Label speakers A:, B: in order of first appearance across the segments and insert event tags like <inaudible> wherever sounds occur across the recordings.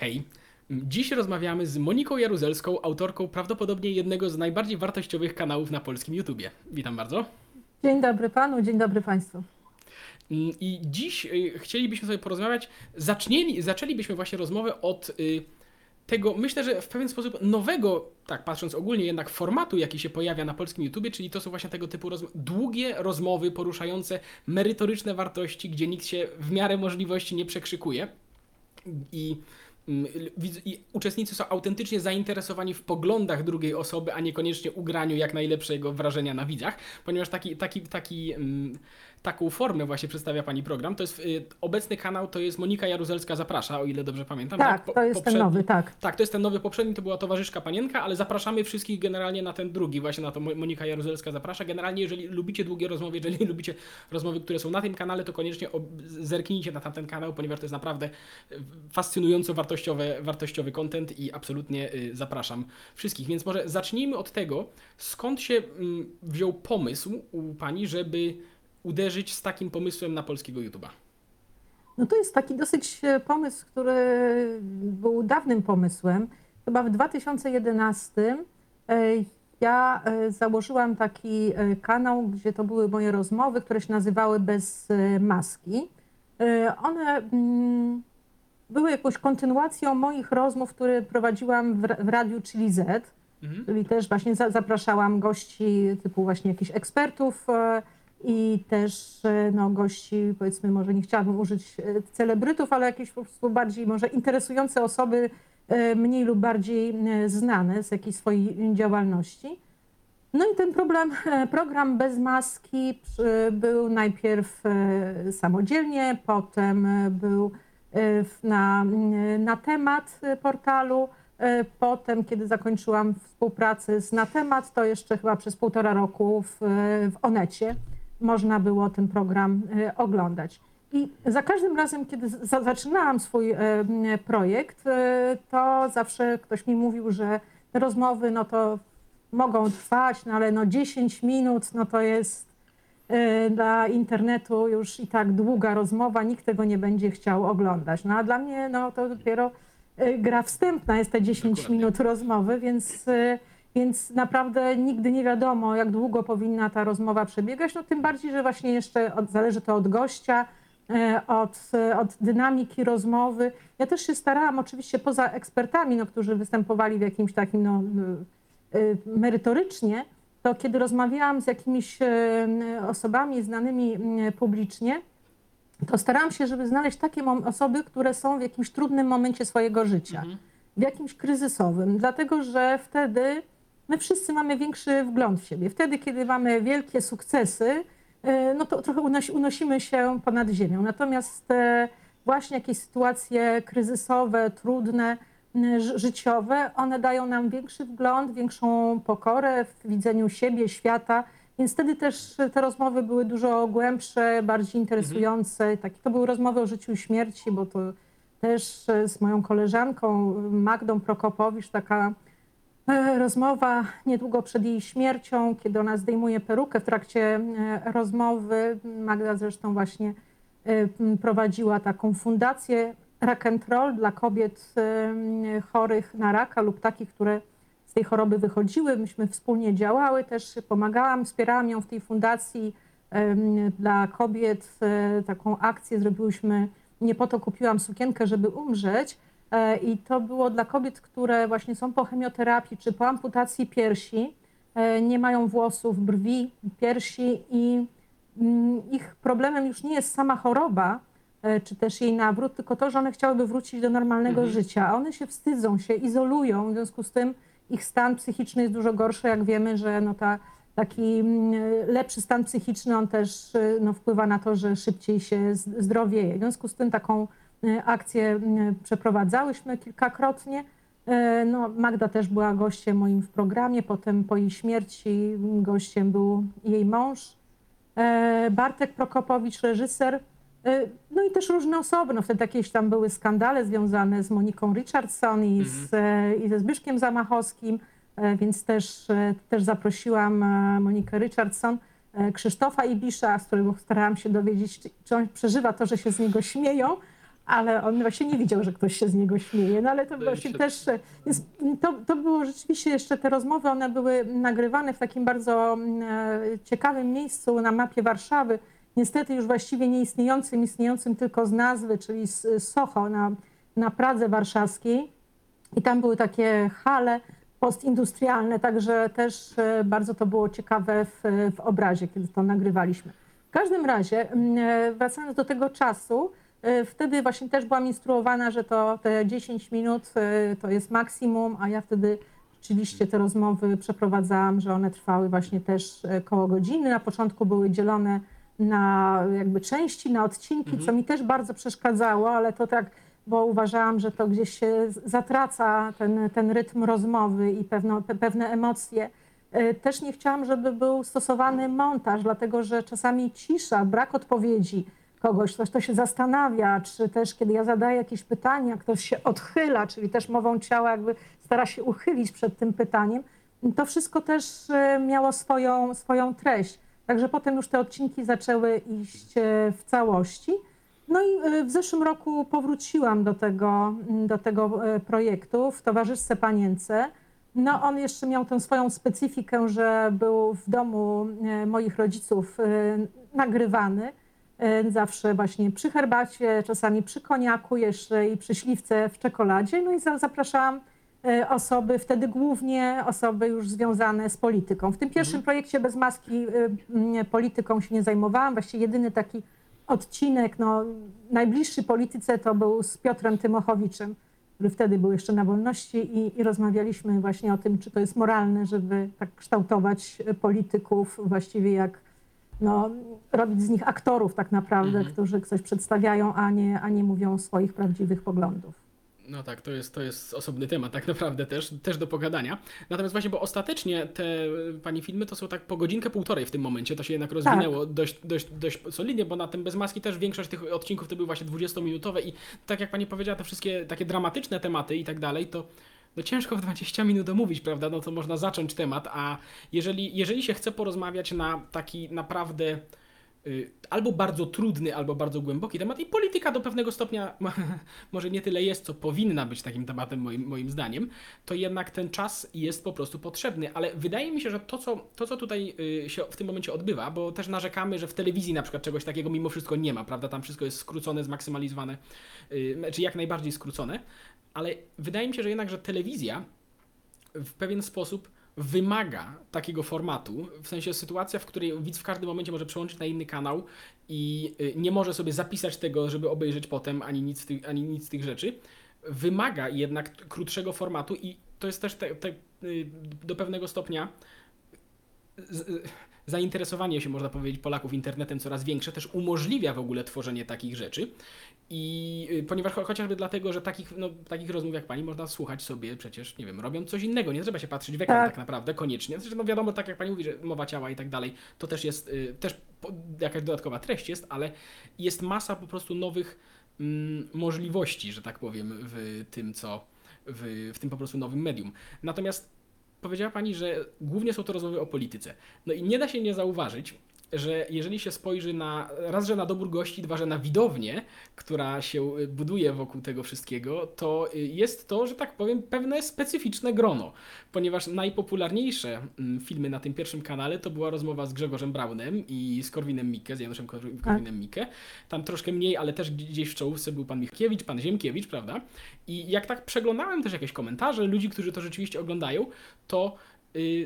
A: Hej. Dziś rozmawiamy z Moniką Jaruzelską, autorką prawdopodobnie jednego z najbardziej wartościowych kanałów na polskim YouTubie. Witam bardzo.
B: Dzień dobry panu, dzień dobry państwu.
A: I dziś y, chcielibyśmy sobie porozmawiać, zacznieli, zaczęlibyśmy właśnie rozmowę od y, tego, myślę, że w pewien sposób nowego, tak patrząc ogólnie jednak formatu, jaki się pojawia na polskim YouTubie, czyli to są właśnie tego typu rozm- długie rozmowy poruszające merytoryczne wartości, gdzie nikt się w miarę możliwości nie przekrzykuje. I uczestnicy są autentycznie zainteresowani w poglądach drugiej osoby, a niekoniecznie ugraniu jak najlepszego wrażenia na widzach, ponieważ taki, taki, taki, mm, taką formę właśnie przedstawia pani program. To jest y, obecny kanał, to jest Monika Jaruzelska Zaprasza, o ile dobrze pamiętam.
B: Tak,
A: Po-
B: to jest ten
A: poprzedni-
B: nowy, tak.
A: tak, to jest ten nowy poprzedni, to była towarzyszka panienka, ale zapraszamy wszystkich generalnie na ten drugi, właśnie na to Mo- Monika Jaruzelska zaprasza. Generalnie, jeżeli lubicie długie rozmowy, jeżeli <laughs> lubicie rozmowy, które są na tym kanale, to koniecznie zerknijcie na tamten kanał, ponieważ to jest naprawdę e, fascynująco wartościowy, wartościowy content i absolutnie y, zapraszam wszystkich. Więc może zacznijmy od tego, skąd się mm, wziął pomysł u pani, żeby uderzyć z takim pomysłem na polskiego YouTube'a.
B: No to jest taki dosyć e, pomysł, który był dawnym pomysłem. Chyba w 2011 e, ja e, założyłam taki kanał, gdzie to były moje rozmowy, które się nazywały Bez maski. One mm, były jakąś kontynuacją moich rozmów, które prowadziłam w, ra- w radiu Chili Z.
A: Mhm.
B: Czyli też właśnie za, zapraszałam gości typu właśnie jakichś ekspertów i też e, no, gości, powiedzmy, może nie chciałabym użyć e, celebrytów, ale jakieś po prostu bardziej może interesujące osoby, e, mniej lub bardziej znane z jakiejś swojej działalności. No i ten problem, program bez maski był najpierw samodzielnie, potem był na, na temat portalu. Potem, kiedy zakończyłam współpracę z Na temat, to jeszcze chyba przez półtora roku w, w Onecie można było ten program e, oglądać. I za każdym razem, kiedy za, zaczynałam swój m, projekt, e, to zawsze ktoś mi mówił, że te rozmowy no to mogą trwać, no ale no 10 minut no to jest dla internetu już i tak długa rozmowa, nikt tego nie będzie chciał oglądać. No a dla mnie no to dopiero gra wstępna jest te 10
A: Dokładnie.
B: minut rozmowy, więc, więc naprawdę nigdy nie wiadomo, jak długo powinna ta rozmowa przebiegać. No tym bardziej, że właśnie jeszcze od, zależy to od gościa, e, od, e, od dynamiki rozmowy. Ja też się starałam oczywiście poza ekspertami, no, którzy występowali w jakimś takim no, y, y, merytorycznie, to kiedy rozmawiałam z jakimiś e, osobami znanymi publicznie, to starałam się, żeby znaleźć takie osoby, które są w jakimś trudnym momencie swojego życia,
A: Mhm.
B: w jakimś kryzysowym, dlatego że wtedy my wszyscy mamy większy wgląd w siebie. Wtedy, kiedy mamy wielkie sukcesy, e, no to trochę unosi, unosimy się ponad ziemią. Natomiast e, właśnie jakieś sytuacje kryzysowe, trudne, życiowe, one dają nam większy wgląd, większą pokorę w widzeniu siebie, świata. Więc wtedy też te rozmowy były dużo głębsze, bardziej interesujące. Takie, to były rozmowy o życiu i śmierci, bo to też e, z moją koleżanką Magdą Prokopowicz taka rozmowa niedługo przed jej śmiercią, kiedy ona zdejmuje perukę w trakcie e, rozmowy. Magda zresztą właśnie e, prowadziła taką fundację Rock and Roll dla kobiet e, chorych na raka lub takich, które z tej choroby wychodziły. Myśmy wspólnie działały też, pomagałam, wspierałam ją w tej fundacji dla kobiet. e, Taką akcję zrobiłyśmy, nie po to kupiłam sukienkę, żeby umrzeć. E, I to było dla kobiet, które właśnie są po chemioterapii czy po amputacji piersi, e, nie mają włosów, brwi, piersi i mm, ich problemem już nie jest sama choroba, e, czy też jej nawrót, tylko to, że one chciałyby wrócić do normalnego
A: Mhm.
B: życia. A one się wstydzą, się izolują, w związku z tym ich stan psychiczny jest dużo gorszy, jak wiemy, że no ta, taki mm, lepszy stan psychiczny, on też y, no, wpływa na to, że szybciej się zdrowieje. W związku z tym taką y, akcję y, przeprowadzałyśmy kilkakrotnie. E, No, Magda też była gościem moim w programie, potem po jej śmierci gościem był jej mąż. Bartek Prokopowicz, reżyser. No i też różne osoby. No wtedy jakieś tam były skandale związane z Moniką Richardson i, z, e, i ze Zbyszkiem Zamachowskim, więc też, też zaprosiłam Monikę Richardson, Krzysztofa Ibisza, z którego starałam się dowiedzieć, czy on przeżywa to, że się z niego śmieją, ale on właśnie nie widział, że ktoś się z niego śmieje. No ale to właśnie też, to, to było rzeczywiście jeszcze te rozmowy, one były nagrywane w takim bardzo mm, e, ciekawym miejscu na mapie Warszawy. Niestety już właściwie nieistniejącym, istniejącym tylko z nazwy, czyli z Soho na, na Pradze Warszawskiej. I tam były takie hale postindustrialne, także też e, bardzo to było ciekawe w, w obrazie, kiedy to nagrywaliśmy. W każdym razie, mm, e, wracając do tego czasu, wtedy właśnie też byłam instruowana, że to te 10 minut e, to jest maksimum, a ja wtedy rzeczywiście te rozmowy przeprowadzałam, że one trwały właśnie też e, koło godziny. Na początku były dzielone na jakby części, na odcinki, co mi też bardzo przeszkadzało, ale to tak, bo uważałam, że to gdzieś się zatraca ten, ten rytm rozmowy i pewno, pe, pewne emocje. Też nie chciałam, żeby był stosowany montaż, dlatego że czasami cisza, brak odpowiedzi kogoś, ktoś to się zastanawia, czy też kiedy ja zadaję jakieś pytania, ktoś się odchyla, czyli też mową ciała jakby stara się uchylić przed tym pytaniem, to wszystko też e, miało swoją, swoją treść. Także potem już te odcinki zaczęły iść e, w całości. No i e, w zeszłym roku powróciłam do tego, mm, do tego projektu w Towarzystwie Panience. No on jeszcze miał tę swoją specyfikę, że był w domu moich rodziców nagrywany. E, Zawsze właśnie przy herbacie, czasami przy koniaku jeszcze i przy śliwce w czekoladzie. No i za- zapraszałam e, osoby, wtedy głównie osoby już związane z polityką. W tym pierwszym projekcie bez maski e, polityką się nie zajmowałam. Właściwie jedyny taki odcinek, no, najbliższy polityce to był z Piotrem Tymochowiczem, który wtedy był jeszcze na wolności i, i rozmawialiśmy właśnie o tym, czy to jest moralne, żeby tak kształtować polityków właściwie jak no, robić z nich aktorów tak naprawdę,
A: Mhm.
B: którzy coś przedstawiają, a nie, a nie mówią swoich prawdziwych poglądów.
A: No tak, to jest, to jest osobny temat tak naprawdę też, też do pogadania. Natomiast właśnie, bo ostatecznie te y, pani filmy to są tak po godzinkę, półtorej w tym momencie, to się jednak rozwinęło dość, dość, dość solidnie, bo na tym bez maski też większość tych odcinków to były właśnie 20-minutowe i tak jak pani powiedziała, te wszystkie takie dramatyczne tematy i tak dalej, to no ciężko w 20 minut omówić, prawda? No to można zacząć temat, a jeżeli, jeżeli się chce porozmawiać na taki naprawdę y, albo bardzo trudny, albo bardzo głęboki temat i polityka do pewnego stopnia <laughs> może nie tyle jest, co powinna być takim tematem moim, moim zdaniem, to jednak ten czas jest po prostu potrzebny, ale wydaje mi się, że to, co, to, co tutaj y, się w tym momencie odbywa, bo też narzekamy, że w telewizji na przykład czegoś takiego mimo wszystko nie ma, prawda, tam wszystko jest skrócone, zmaksymalizowane, y, czy jak najbardziej skrócone, ale wydaje mi się, że jednak, że telewizja w pewien sposób wymaga takiego formatu, w sensie sytuacja, w której widz w każdym momencie może przełączyć na inny kanał i y, nie może sobie zapisać tego, żeby obejrzeć potem, ani nic, tych, ani nic z tych rzeczy, wymaga jednak krótszego formatu i to jest też te, te, y, do pewnego stopnia y, zainteresowanie się, można powiedzieć, Polaków internetem coraz większe, też umożliwia w ogóle tworzenie takich rzeczy. I y, ponieważ cho- chociażby dlatego, że takich, no, takich rozmów jak pani można słuchać sobie przecież, nie wiem, robiąc coś innego, nie trzeba się patrzeć w ekran tak,
B: Tak.
A: naprawdę, koniecznie. Zresztą no wiadomo, tak jak pani mówi, że mowa ciała i tak dalej, to też jest, y, też jakaś dodatkowa treść jest, ale jest masa po prostu nowych mm, możliwości, że tak powiem, w tym, co, w, w tym po prostu nowym medium. Natomiast powiedziała pani, że głównie są to rozmowy o polityce. No i nie da się nie zauważyć, że jeżeli się spojrzy na raz, że na dobór gości, dwa, że na widownię, która się y, buduje wokół tego wszystkiego, to y, jest to, że tak powiem, pewne specyficzne grono, ponieważ najpopularniejsze mm, filmy na tym pierwszym kanale to była rozmowa z Grzegorzem Braunem i z Korwinem Mikke, z Januszem Korwin- Korwinem Mikke. Tam troszkę mniej, ale też gdzieś w czołówce był pan Michkiewicz, pan Ziemkiewicz, prawda? I jak tak przeglądałem też jakieś komentarze ludzi, którzy to rzeczywiście oglądają, to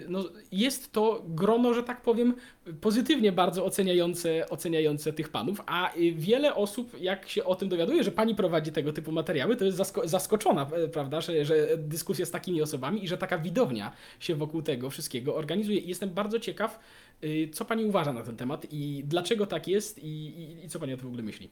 A: no, jest to grono, że tak powiem, pozytywnie bardzo oceniające, oceniające tych panów, a y, wiele osób, jak się o tym dowiaduje, że pani prowadzi tego typu materiały, to jest zasko- zaskoczona, e, prawda, że, że dyskusja z takimi osobami i że taka widownia się wokół tego wszystkiego organizuje. I jestem bardzo ciekaw, y, co pani uważa na ten temat i dlaczego tak jest i, i, i co pani o tym w ogóle myśli.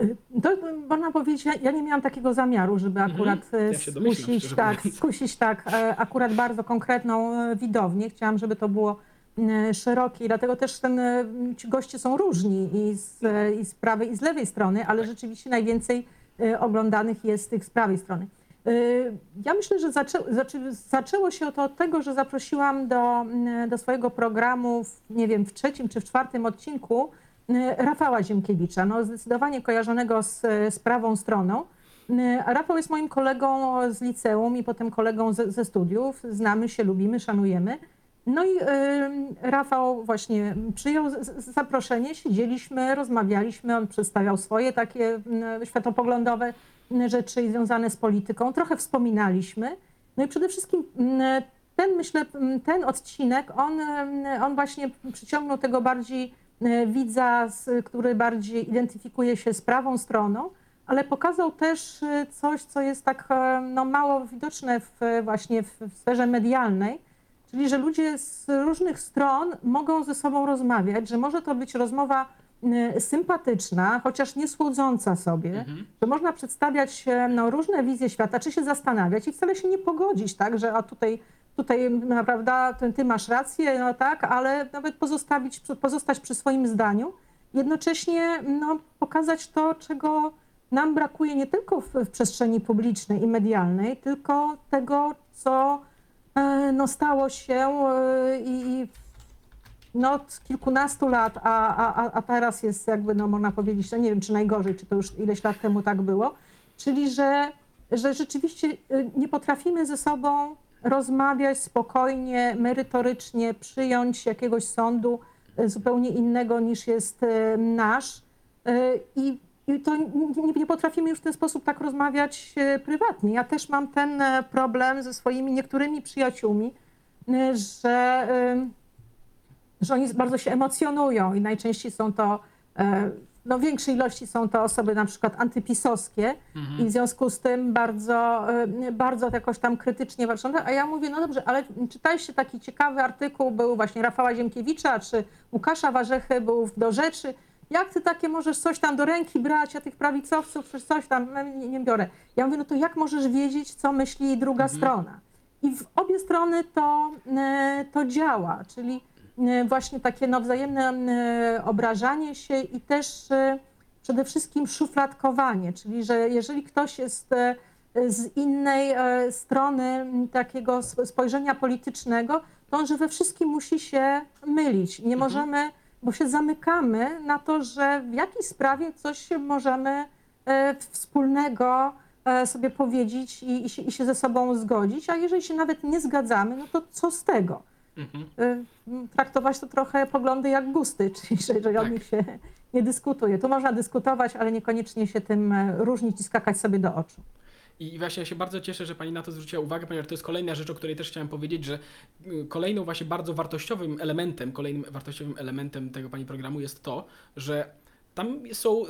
B: Y, To można powiedzieć, ja, ja nie miałam takiego zamiaru, żeby
A: Mhm.
B: akurat y,
A: Ja domyślam,
B: skusić,
A: szczerze
B: tak, skusić tak, e, akurat bardzo konkretną e, widownię. Chciałam, żeby to było e, szerokie i dlatego też ten, e, ci goście są różni i z, e, i z prawej i z lewej strony, ale rzeczywiście najwięcej e, oglądanych jest tych z prawej strony. E, Ja myślę, że zaczę, zaczę, zaczęło się to od tego, że zaprosiłam do, mm, do swojego programu, w, nie wiem, w trzecim czy w czwartym odcinku e, Rafała Ziemkiewicza, no zdecydowanie kojarzonego z, z prawą stroną. A Rafał jest moim kolegą z liceum i potem kolegą ze, ze studiów. Znamy się, lubimy, szanujemy. No i e, Rafał właśnie przyjął z- z- zaproszenie, siedzieliśmy, rozmawialiśmy, on przedstawiał swoje takie mm, światopoglądowe mm, rzeczy związane z polityką, trochę wspominaliśmy. No i przede wszystkim mm, ten, myślę, ten odcinek, on, on właśnie przyciągnął tego bardziej widza, z- który bardziej identyfikuje się z prawą stroną, ale pokazał też e, coś, co jest tak e, no, mało widoczne w, właśnie w, w sferze medialnej, czyli że ludzie z różnych stron mogą ze sobą rozmawiać, że może to być rozmowa e, sympatyczna, chociaż nie słodząca sobie, że można przedstawiać e, no, różne wizje świata, czy się zastanawiać i wcale się nie pogodzić, tak, że a tutaj, tutaj naprawdę ty, ty masz rację, no tak, ale nawet pozostawić, pozostać przy swoim zdaniu, jednocześnie no, pokazać to, czego nam brakuje nie tylko w, w przestrzeni publicznej i medialnej, tylko tego, co e, no, stało się e, i no, od kilkunastu lat, a, a, a- teraz jest jakby, no można powiedzieć, no nie wiem czy najgorzej, czy to już ileś lat temu tak było, czyli że, że rzeczywiście y, nie potrafimy ze sobą rozmawiać spokojnie, merytorycznie, przyjąć jakiegoś sądu y, zupełnie innego niż jest y, nasz. Y, I, i to nie, nie potrafimy już w ten sposób tak rozmawiać prywatnie. Ja też mam ten e, problem ze swoimi niektórymi przyjaciółmi, że że oni bardzo się emocjonują i najczęściej są to, e, no w większej ilości są to osoby na przykład antypisowskie i w związku z tym bardzo, e, bardzo jakoś tam krytycznie walczą. A ja mówię, no dobrze, ale czytaliście taki ciekawy artykuł, był właśnie Rafała Ziemkiewicza czy Łukasza Warzechy, był do rzeczy. Jak ty takie możesz coś tam do ręki brać, a tych prawicowców przecież coś tam no, nie, nie biorę. Ja mówię, no to jak możesz wiedzieć, co myśli druga strona? I w obie strony to, e, to działa, czyli właśnie takie no, wzajemne e, obrażanie się i też e, przede wszystkim szufladkowanie, czyli że jeżeli ktoś jest e, z innej e, strony takiego sp- spojrzenia politycznego, to on, że we wszystkim musi się mylić. Nie możemy, bo się zamykamy na to, że w jakiejś sprawie coś możemy e, wspólnego e, sobie powiedzieć i, i, się, i się ze sobą zgodzić, a jeżeli się nawet nie zgadzamy, no to co z tego?
A: Mhm.
B: Y, Traktować to trochę poglądy jak gusty, <laughs> czyli że, że o
A: Tak.
B: nich się nie dyskutuje. Tu można dyskutować, ale niekoniecznie się tym e, różnić i skakać sobie do oczu.
A: I właśnie ja się bardzo cieszę, że Pani na to zwróciła uwagę, ponieważ to jest kolejna rzecz, o której też chciałem powiedzieć, że y, kolejną właśnie bardzo wartościowym elementem, kolejnym wartościowym elementem tego Pani programu jest to, że tam są,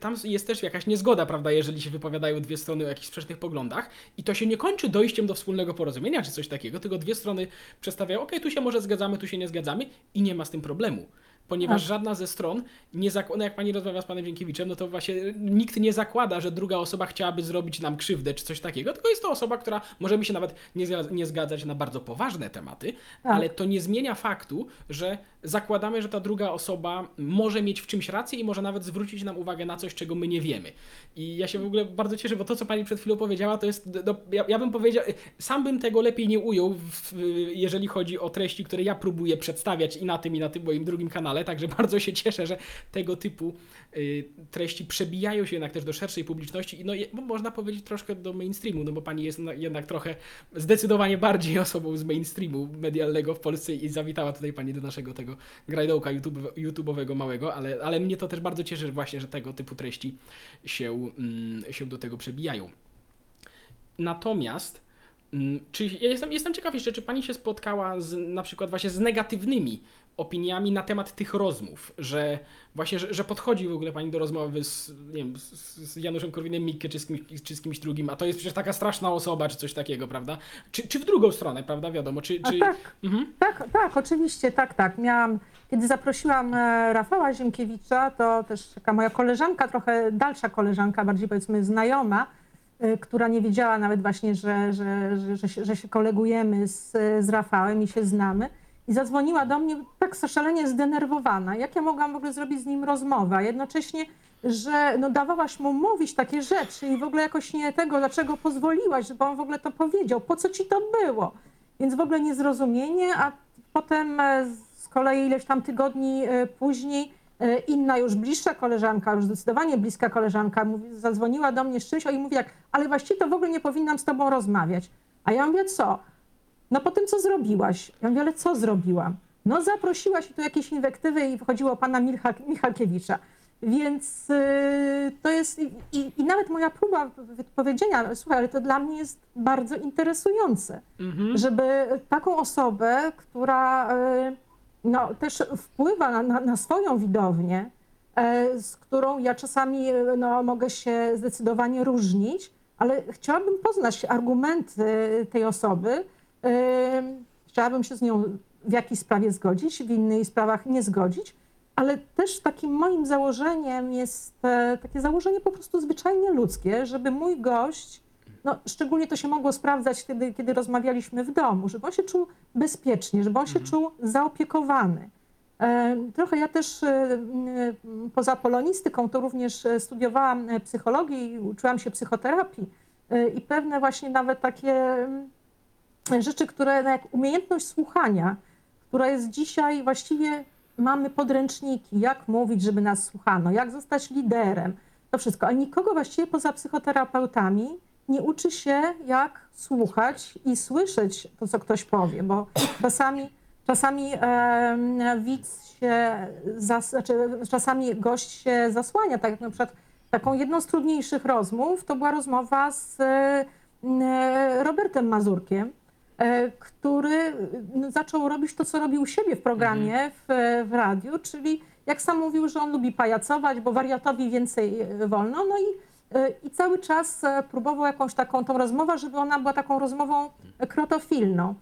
A: tam jest też jakaś niezgoda, prawda, jeżeli się wypowiadają dwie strony o jakichś sprzecznych poglądach i to się nie kończy dojściem do wspólnego porozumienia czy coś takiego, tylko dwie strony przedstawiają, ok, tu się może zgadzamy, tu się nie zgadzamy i nie ma z tym problemu. Ponieważ
B: Tak.
A: żadna ze stron nie zakłada, no jak pani rozmawia z panem Dziękiewiczem, no to właśnie nikt nie zakłada, że druga osoba chciałaby zrobić nam krzywdę czy coś takiego, tylko jest to osoba, która możemy się nawet nie, nie zgadzać na bardzo poważne tematy,
B: Tak.
A: ale to nie zmienia faktu, że zakładamy, że ta druga osoba może mieć w czymś rację i może nawet zwrócić nam uwagę na coś, czego my nie wiemy. I ja się w ogóle bardzo cieszę, bo to, co pani przed chwilą powiedziała, to jest, no, ja, ja bym powiedział, sam bym tego lepiej nie ujął, w, jeżeli chodzi o treści, które ja próbuję przedstawiać i na tym, i na tym moim drugim kanale, także <laughs> bardzo się cieszę, że tego typu y, treści przebijają się jednak też do szerszej publiczności i no, można powiedzieć troszkę do mainstreamu, no bo pani jest na- jednak trochę zdecydowanie bardziej <laughs> osobą z mainstreamu medialnego w Polsce i zawitała tutaj pani do naszego tego grajdołka YouTube, YouTube'owego małego, ale, ale mnie to też bardzo cieszy że właśnie, że tego typu treści się, mm, się do tego przebijają. Natomiast mm, czy ja jestem, jestem ciekaw jeszcze, czy pani się spotkała z, na przykład właśnie z negatywnymi opiniami na temat tych rozmów, że właśnie, że, że podchodzi w ogóle pani do rozmowy z, nie wiem, z, Januszem Korwinem-Mikke czy z, kimś, czy z kimś drugim, a to jest przecież taka straszna osoba, czy coś takiego, prawda? Czy, czy w drugą stronę, prawda? Wiadomo, czy... Czy...
B: tak,
A: Mhm.
B: tak, tak, oczywiście, tak, tak. Miałam, kiedy zaprosiłam e, Rafała Ziemkiewicza, to też taka moja koleżanka, trochę dalsza koleżanka, bardziej powiedzmy znajoma, e, która nie wiedziała nawet właśnie, że, że, że, że, się, że się kolegujemy z, z Rafałem i się znamy. I zadzwoniła do mnie tak szalenie zdenerwowana. Jak ja mogłam w ogóle zrobić z nim rozmowę? A jednocześnie, że no, dawałaś mu mówić takie rzeczy i w ogóle jakoś nie tego, dlaczego pozwoliłaś, żeby on w ogóle to powiedział, po co ci to było? Więc w ogóle niezrozumienie, a potem e, z kolei ileś tam tygodni e, później E, Inna już bliższa koleżanka, już zdecydowanie bliska koleżanka, mówi, zadzwoniła do mnie z czymś i mówi jak, ale właściwie to w ogóle nie powinnam z tobą rozmawiać. A ja mówię, co? No po tym, co zrobiłaś. Ja mówię, ale co zrobiłam? No zaprosiłaś tu jakieś inwektywy i wchodziło pana Milcha, Michalkiewicza. Więc y, to jest i, i, nawet moja próba wypowiedzenia, słuchaj, ale to dla mnie jest bardzo interesujące,
A: Mhm.
B: żeby taką osobę, która y, no, też wpływa na, na, na swoją widownię, e, z którą ja czasami e, no, mogę się zdecydowanie różnić, ale chciałabym poznać argumenty tej osoby. Chciałabym się z nią w jakiejś sprawie zgodzić, w innych sprawach nie zgodzić, ale też takim moim założeniem jest e, takie założenie po prostu zwyczajnie ludzkie, żeby mój gość, no, szczególnie to się mogło sprawdzać wtedy, kiedy rozmawialiśmy w domu, żeby on się czuł bezpiecznie, żeby on się czuł zaopiekowany. Trochę ja też e, poza polonistyką to również e, studiowałam psychologię i uczyłam się psychoterapii i pewne właśnie nawet takie rzeczy, które no jak umiejętność słuchania, która jest dzisiaj właściwie mamy podręczniki, jak mówić, żeby nas słuchano, jak zostać liderem, to wszystko, a nikogo właściwie poza psychoterapeutami nie uczy się, jak słuchać i słyszeć to, co ktoś powie, bo czasami, czasami e, widz się, zas, znaczy, czasami gość się zasłania, tak jak na przykład taką jedną z trudniejszych rozmów to była rozmowa z e, Robertem Mazurkiem, który no, zaczął robić to, co robił u siebie w programie w, w radiu, czyli jak sam mówił, że on lubi pajacować, bo wariatowi więcej e, wolno, no i, e, i cały czas e, próbował jakąś taką tą rozmowę, żeby ona była taką rozmową krotofilną.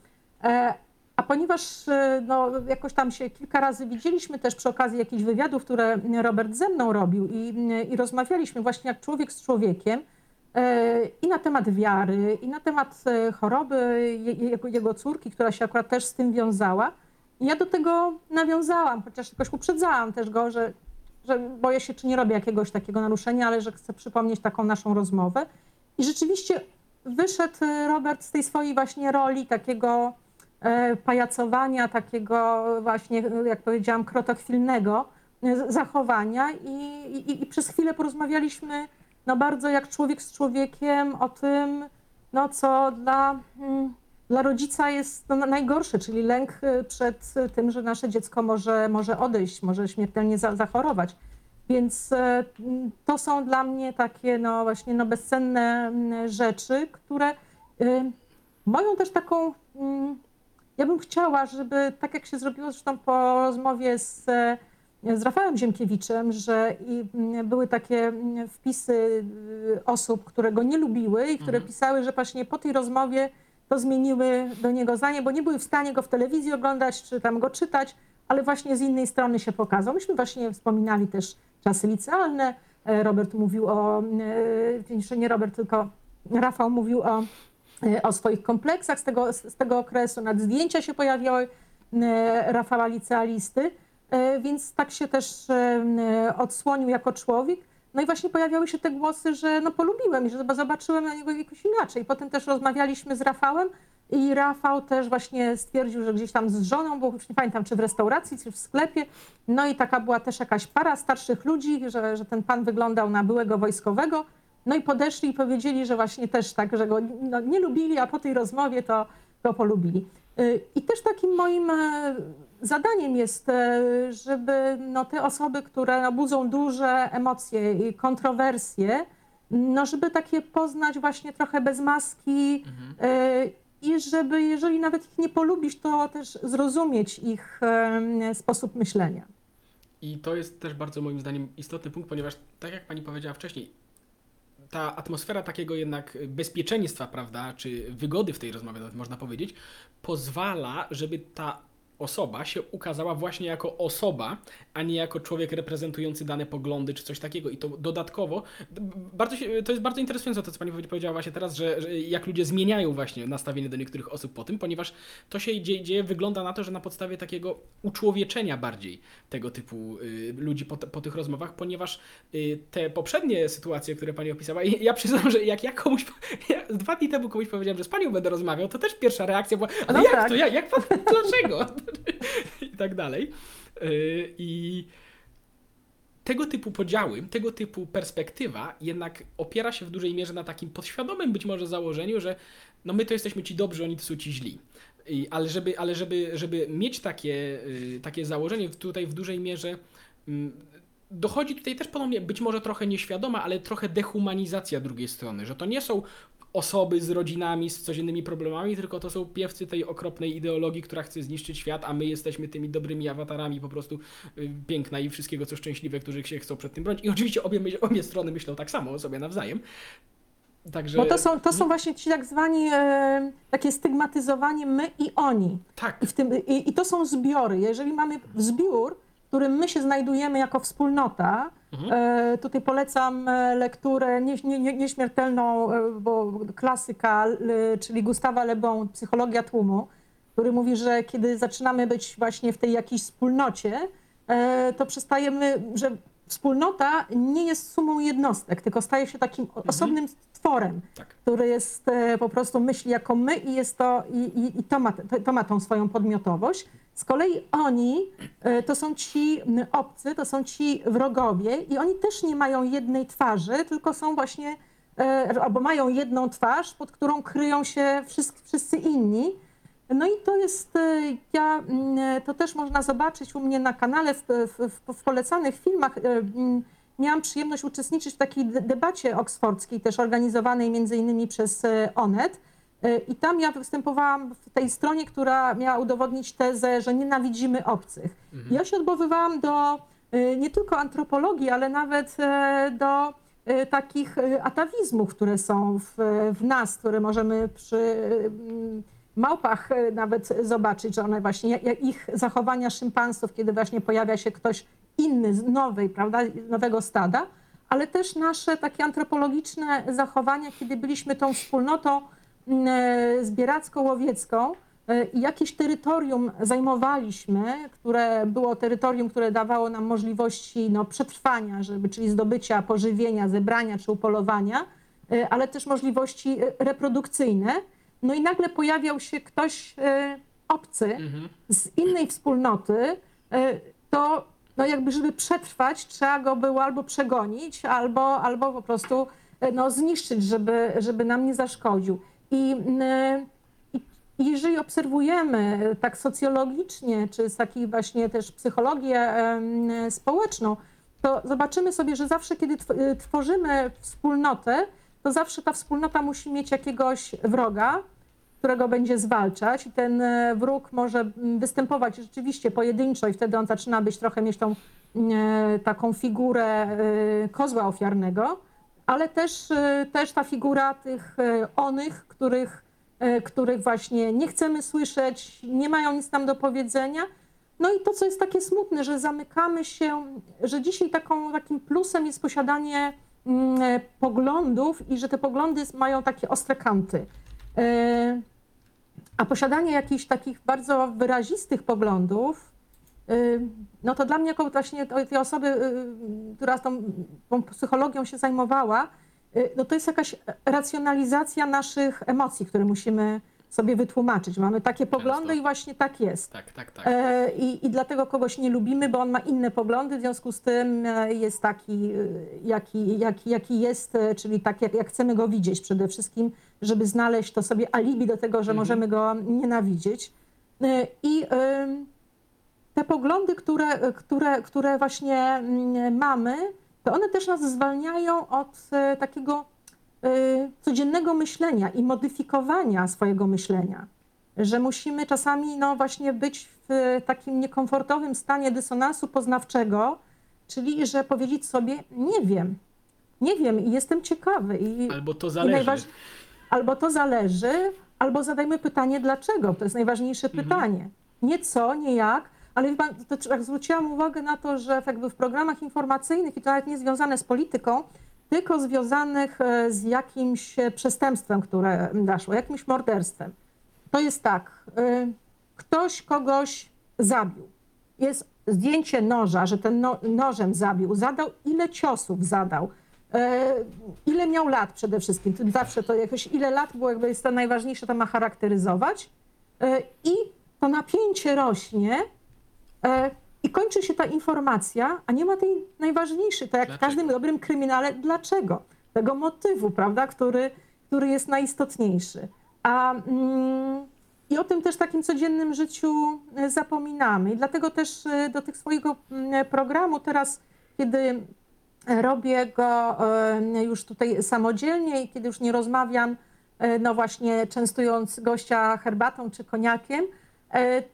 B: E, A ponieważ e, no, jakoś tam się kilka razy widzieliśmy też przy okazji jakichś wywiadów, które Robert ze mną robił i, i rozmawialiśmy właśnie jak człowiek z człowiekiem, E, i na temat wiary, i na temat e, choroby je- jego, córki, która się akurat też z tym wiązała. I ja do tego nawiązałam, chociaż jakoś uprzedzałam też go, że, że boję się, czy nie robię jakiegoś takiego naruszenia, ale że chcę przypomnieć taką naszą rozmowę. I rzeczywiście wyszedł e, Robert z tej swojej właśnie roli takiego e, pajacowania, takiego właśnie, e, jak powiedziałam, krotochwilnego e, zachowania i, i, i przez chwilę porozmawialiśmy no bardzo jak człowiek z człowiekiem o tym, no co dla, mm, dla rodzica jest no, najgorsze, czyli lęk y, przed tym, że nasze dziecko może, może odejść, może śmiertelnie za, zachorować. Więc e, mm, to są dla mnie takie no właśnie no bezcenne mm, rzeczy, które y, moją też taką, ja bym chciała, żeby tak jak się zrobiło zresztą po rozmowie z z Rafałem Ziemkiewiczem, że i mm, były takie mm, wpisy y, osób, które go nie lubiły i które pisały, że właśnie po tej rozmowie to zmieniły do niego zdanie, bo nie były w stanie go w telewizji oglądać, czy tam go czytać, ale właśnie z innej strony się pokazał. Myśmy właśnie wspominali też czasy licealne. E, Robert mówił o, e, jeszcze nie Robert, tylko Rafał mówił o, e, o swoich kompleksach z tego, z tego okresu. Nad zdjęcia się pojawiały Rafała licealisty. E, więc tak się też e, odsłonił jako człowiek. No i właśnie pojawiały się te głosy, że no polubiłem i że zobaczyłem na niego jakoś inaczej. Potem też rozmawialiśmy z Rafałem i Rafał też właśnie stwierdził, że gdzieś tam z żoną, bo już nie pamiętam, czy w restauracji, czy w sklepie. No i taka była też jakaś para starszych ludzi, że, że ten pan wyglądał na byłego wojskowego. No i podeszli i powiedzieli, że właśnie też tak, że go no, nie lubili, a po tej rozmowie to go polubili. I też takim moim e, zadaniem jest, e, żeby no, te osoby, które no, budzą duże emocje i kontrowersje, no, żeby takie poznać właśnie trochę bez maski e, i żeby, jeżeli nawet ich nie polubisz, to też zrozumieć ich em, sposób myślenia.
A: I to jest też bardzo moim zdaniem istotny punkt, ponieważ tak jak pani powiedziała wcześniej, ta atmosfera takiego jednak bezpieczeństwa, prawda, czy wygody w tej rozmowie, nawet można powiedzieć, pozwala, żeby ta osoba się ukazała właśnie jako osoba, a nie jako człowiek reprezentujący dane poglądy czy coś takiego. I to dodatkowo, bardzo się, to jest bardzo interesujące to, co pani powiedziała właśnie teraz, że, że jak ludzie zmieniają właśnie nastawienie do niektórych osób po tym, ponieważ to się dzieje, dzieje wygląda na to, że na podstawie takiego uczłowieczenia bardziej tego typu y, ludzi po, po tych rozmowach, ponieważ y, te poprzednie sytuacje, które pani opisała, <laughs> i ja przyznam, że jak ja komuś, ja dwa dni temu komuś powiedziałem, że z panią będę rozmawiał, to też pierwsza reakcja była, ale
B: No
A: jak
B: tak.
A: to, jak, jak pan, dlaczego? <laughs> <laughs> I tak dalej. Y, I tego typu podziały, tego typu perspektywa jednak opiera się w dużej mierze na takim podświadomym być może założeniu, że no my to jesteśmy ci dobrzy, oni to są ci źli. I, ale żeby, ale żeby, żeby mieć takie, y, takie założenie, tutaj w dużej mierze mm, dochodzi tutaj też ponownie być może trochę nieświadoma, ale trochę dehumanizacja drugiej strony, że to nie są osoby z rodzinami, z codziennymi problemami, tylko to są piewcy tej okropnej ideologii, która chce zniszczyć świat, a my jesteśmy tymi dobrymi awatarami po prostu y, piękna i wszystkiego co szczęśliwe, którzy się chcą przed tym bronić. I oczywiście obie, my- obie strony myślą tak samo o sobie nawzajem. Także
B: Bo to są, to są właśnie ci tak zwani e, takie stygmatyzowanie my i oni.
A: tak,
B: I, w tym, i, I to są zbiory. Jeżeli mamy zbiór, którym my się znajdujemy jako wspólnota,
A: Mhm.
B: e, tutaj polecam e, lekturę nie, nie, nie, nieśmiertelną, e, bo klasyka, czyli Gustawa Le Bon, Psychologia tłumu, który mówi, że kiedy zaczynamy być właśnie w tej jakiejś wspólnocie, e, to przestajemy, że wspólnota nie jest sumą jednostek, tylko staje się takim o- osobnym stworem
A: tak.
B: który jest po prostu myśli jako my i jest to, i, i, i to, ma, to, to ma tą swoją podmiotowość. Z kolei oni e, to są ci obcy, to są ci wrogowie i oni też nie mają jednej twarzy, tylko są właśnie, e, albo mają jedną twarz, pod którą kryją się wszyscy, wszyscy inni. No i to jest, e, ja, to też można zobaczyć u mnie na kanale w, w, w, polecanych filmach. Miałam przyjemność uczestniczyć w takiej de- debacie oksfordzkiej, też organizowanej między innymi przez Onet. E, I tam ja występowałam w tej stronie, która miała udowodnić tezę, że nienawidzimy obcych. Ja się odwoływałam do e, nie tylko antropologii, ale nawet e, do e, takich e, atawizmów, które są w, w nas, które możemy przy mm, małpach nawet zobaczyć, że one właśnie, ich zachowania szympansów, kiedy właśnie pojawia się ktoś inny, z nowej, prawda, nowego stada, ale też nasze takie antropologiczne zachowania, kiedy byliśmy tą wspólnotą zbieracko-łowiecką e, i jakieś terytorium zajmowaliśmy, które było terytorium, które dawało nam możliwości no, przetrwania, żeby, czyli zdobycia pożywienia, zebrania czy upolowania, e, ale też możliwości e, reprodukcyjne. No i nagle pojawiał się ktoś e, obcy
A: Mhm.
B: z innej wspólnoty, e, to no jakby, żeby przetrwać, trzeba go było albo przegonić, albo, albo po prostu e, no, zniszczyć, żeby, żeby nam nie zaszkodził. I, mm, i i jeżeli obserwujemy tak socjologicznie, czy z takiej właśnie też psychologię społeczną, to zobaczymy sobie, że zawsze, kiedy e, tworzymy wspólnotę, to zawsze ta wspólnota musi mieć jakiegoś wroga, którego będzie zwalczać. I ten e, wróg może mm, występować rzeczywiście pojedynczo i wtedy on zaczyna być trochę mieć tą e, taką figurę e, kozła ofiarnego, ale też, e, też ta figura tych e, onych, których, e, których właśnie nie chcemy słyszeć, nie mają nic nam do powiedzenia. No i to, co jest takie smutne, że zamykamy się, że dzisiaj taką, takim plusem jest posiadanie mm, poglądów i że te poglądy mają takie ostre kanty. A posiadanie jakichś takich bardzo wyrazistych poglądów, no to dla mnie jako właśnie tej osoby, y, która tą, tą psychologią się zajmowała, y, no to jest jakaś racjonalizacja naszych emocji, które musimy sobie wytłumaczyć. Mamy takie poglądy
A: Często.
B: i właśnie tak jest.
A: Tak, tak, tak.
B: E, I, I dlatego kogoś nie lubimy, bo on ma inne poglądy, w związku z tym e, jest taki, jaki, jaki, jaki jest, e, czyli tak, jak, jak chcemy go widzieć przede wszystkim, żeby znaleźć to sobie alibi do tego, że
A: Mhm.
B: możemy go nienawidzieć. I te poglądy, które, które, które właśnie mm, mamy, to one też nas zwalniają od e, takiego e, codziennego myślenia i modyfikowania swojego myślenia że musimy czasami no właśnie być w takim niekomfortowym stanie dysonansu poznawczego, czyli że powiedzieć sobie nie wiem, nie wiem i jestem ciekawy i,
A: Albo to zależy.
B: albo to zależy, albo zadajmy pytanie dlaczego, to jest najważniejsze
A: Mhm.
B: pytanie. Nie co, nie jak, ale pan, zwróciłam uwagę na to, że jakby w programach informacyjnych i to nawet nie związane z polityką, tylko związanych e, z jakimś e, przestępstwem, które zaszło, jakimś morderstwem. To jest tak, y, ktoś kogoś zabił. Jest zdjęcie noża, że ten no, nożem zabił, zadał, ile ciosów zadał, ile miał lat przede wszystkim. Zawsze to jakoś ile lat, bo jakby jest to najważniejsze, to ma charakteryzować. I to napięcie rośnie, I kończy się ta informacja, a nie ma tej najważniejszej, tak jak w
A: Dlaczego?
B: każdym dobrym kryminale, dlaczego? Tego motywu, prawda, który, który jest najistotniejszy. A, mm, I o tym też w takim codziennym życiu e, zapominamy. I dlatego też e, do tych swojego mm, programu teraz, kiedy robię go e, już tutaj samodzielnie i kiedy już nie rozmawiam, e, no właśnie częstując gościa herbatą czy koniakiem, e,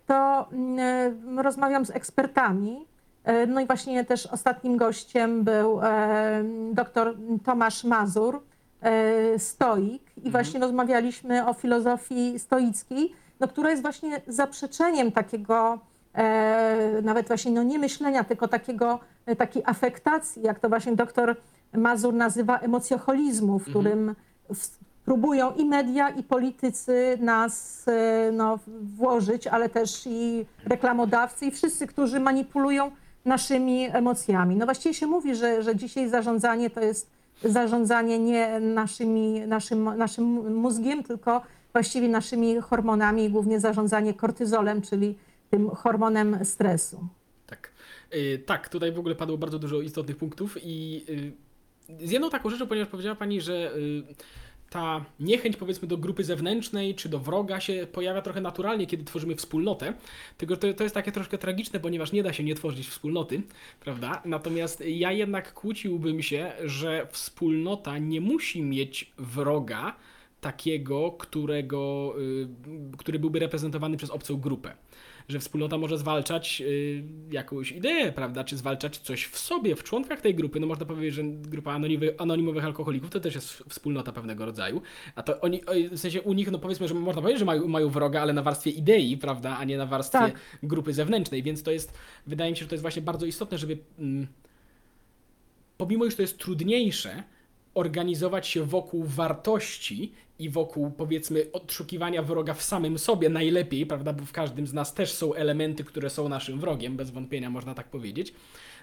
B: to mm, rozmawiam z ekspertami. E, No i właśnie też ostatnim gościem był e, dr Tomasz Mazur, e, stoik. I właśnie rozmawialiśmy o filozofii stoickiej, no, która jest właśnie zaprzeczeniem takiego e, nawet właśnie no nie myślenia, tylko takiego, e, takiej afektacji, jak to właśnie doktor Mazur nazywa emocjoholizmu, w którym w, próbują i media, i politycy nas e, no, włożyć, ale też i reklamodawcy, i wszyscy, którzy manipulują naszymi emocjami. No właściwie się mówi, że, że dzisiaj zarządzanie to jest zarządzanie nie naszymi, naszym, naszym mózgiem, tylko właściwie naszymi hormonami, głównie zarządzanie kortyzolem, czyli tym hormonem stresu.
A: Tak. Y, tak, tutaj w ogóle padło bardzo dużo istotnych punktów i y, z jedną taką rzeczą, ponieważ powiedziała Pani, że ta niechęć powiedzmy do grupy zewnętrznej czy do wroga się pojawia trochę naturalnie, kiedy tworzymy wspólnotę. Tylko to, to jest takie troszkę tragiczne, ponieważ nie da się nie tworzyć wspólnoty, prawda? Natomiast ja jednak kłóciłbym się, że wspólnota nie musi mieć wroga takiego, którego, y, który byłby reprezentowany przez obcą grupę że wspólnota może zwalczać y, jakąś ideę, prawda, czy zwalczać coś w sobie, w członkach tej grupy. No można powiedzieć, że grupa anonimowych, anonimowych alkoholików to też jest wspólnota pewnego rodzaju, a to oni, w sensie u nich, no powiedzmy, że można powiedzieć, że mają, mają wroga, ale na warstwie idei, prawda, a nie na warstwie
B: Tak.
A: grupy zewnętrznej, więc to jest, wydaje mi się, że to jest właśnie bardzo istotne, żeby mm, pomimo, iż to jest trudniejsze, organizować się wokół wartości i wokół, powiedzmy, odszukiwania wroga w samym sobie najlepiej, prawda? Bo w każdym z nas też są elementy, które są naszym wrogiem, bez wątpienia można tak powiedzieć.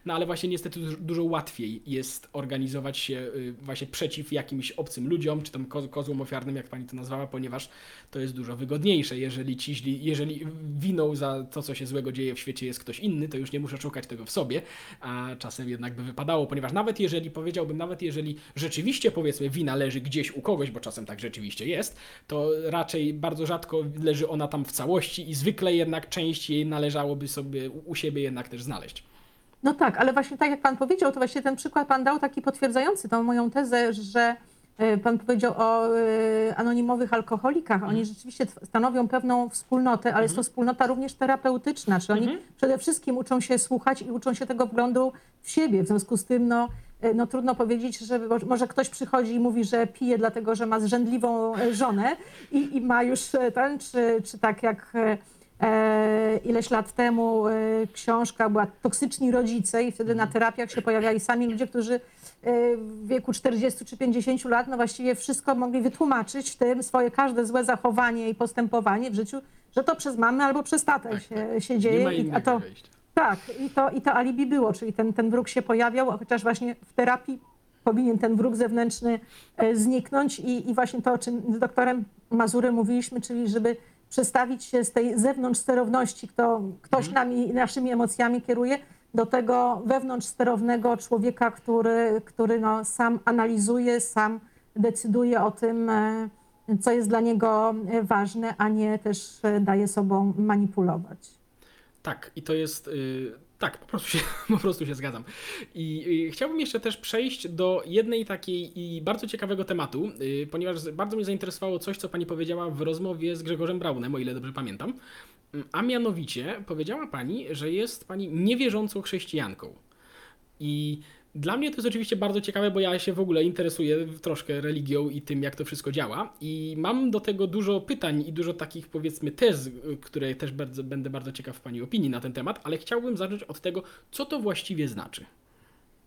A: No ale właśnie niestety dużo, łatwiej jest organizować się y, właśnie przeciw jakimś obcym ludziom, czy tam ko kozłom ofiarnym, jak pani to nazwała, ponieważ to jest dużo wygodniejsze. Jeżeli ci jeżeli winą za to, co się złego dzieje w świecie jest ktoś inny, to już nie muszę szukać tego w sobie, a czasem jednak by wypadało, ponieważ nawet jeżeli, powiedziałbym, nawet jeżeli rzeczywiście powiedzmy wina leży gdzieś u kogoś, bo czasem tak rzeczywiście jest, to raczej bardzo rzadko leży ona tam w całości i zwykle jednak część jej należałoby sobie u siebie jednak też znaleźć.
B: No tak, ale właśnie tak jak pan powiedział, to właśnie ten przykład pan dał taki potwierdzający tą moją tezę, że e, pan powiedział o e, anonimowych alkoholikach. Oni rzeczywiście tw- stanowią pewną wspólnotę, ale jest to wspólnota również terapeutyczna, czyli oni przede wszystkim uczą się słuchać i uczą się tego wglądu w siebie. W związku z tym no, e, no trudno powiedzieć, że mo- może ktoś przychodzi i mówi, że pije dlatego, że ma zrzędliwą żonę i, i ma już ten, czy, czy tak jak ileś lat temu e, książka była Toksyczni rodzice i wtedy na terapiach się pojawiali sami ludzie, którzy e, w wieku 40 czy 50 lat no właściwie wszystko mogli wytłumaczyć w tym swoje każde złe zachowanie i postępowanie w życiu, że to przez mamę albo przez tatę
A: Tak,
B: się, się
A: Nie
B: dzieje.
A: ma
B: I- A to,
A: wejścia.
B: tak, i to, i to alibi było, czyli ten, ten wróg się pojawiał, chociaż właśnie w terapii powinien ten wróg zewnętrzny e, zniknąć i, i właśnie to, o czym z doktorem Mazurem mówiliśmy, czyli żeby przestawić się z tej zewnątrz sterowności, kto, ktoś nami, naszymi emocjami kieruje, do tego wewnątrz sterownego człowieka, który, który no, sam analizuje, sam decyduje o tym, e, co jest dla niego e, ważne, a nie też e, daje sobą manipulować.
A: Tak, i to jest. y, tak, po prostu, się, <laughs> po prostu się zgadzam. I chciałbym jeszcze też przejść do jednej takiej i bardzo ciekawego tematu, y, ponieważ bardzo mnie zainteresowało coś, co pani powiedziała w rozmowie z Grzegorzem Braunem, o ile dobrze pamiętam. Mm, A mianowicie powiedziała pani, że jest pani niewierzącą chrześcijanką. I dla mnie to jest oczywiście bardzo ciekawe, bo ja się w ogóle interesuję troszkę religią i tym, jak to wszystko działa. I mam do tego dużo pytań i dużo takich, powiedzmy, tez, y, które też bardzo, będę bardzo ciekaw Pani opinii na ten temat, ale chciałbym zacząć od tego, co to właściwie znaczy.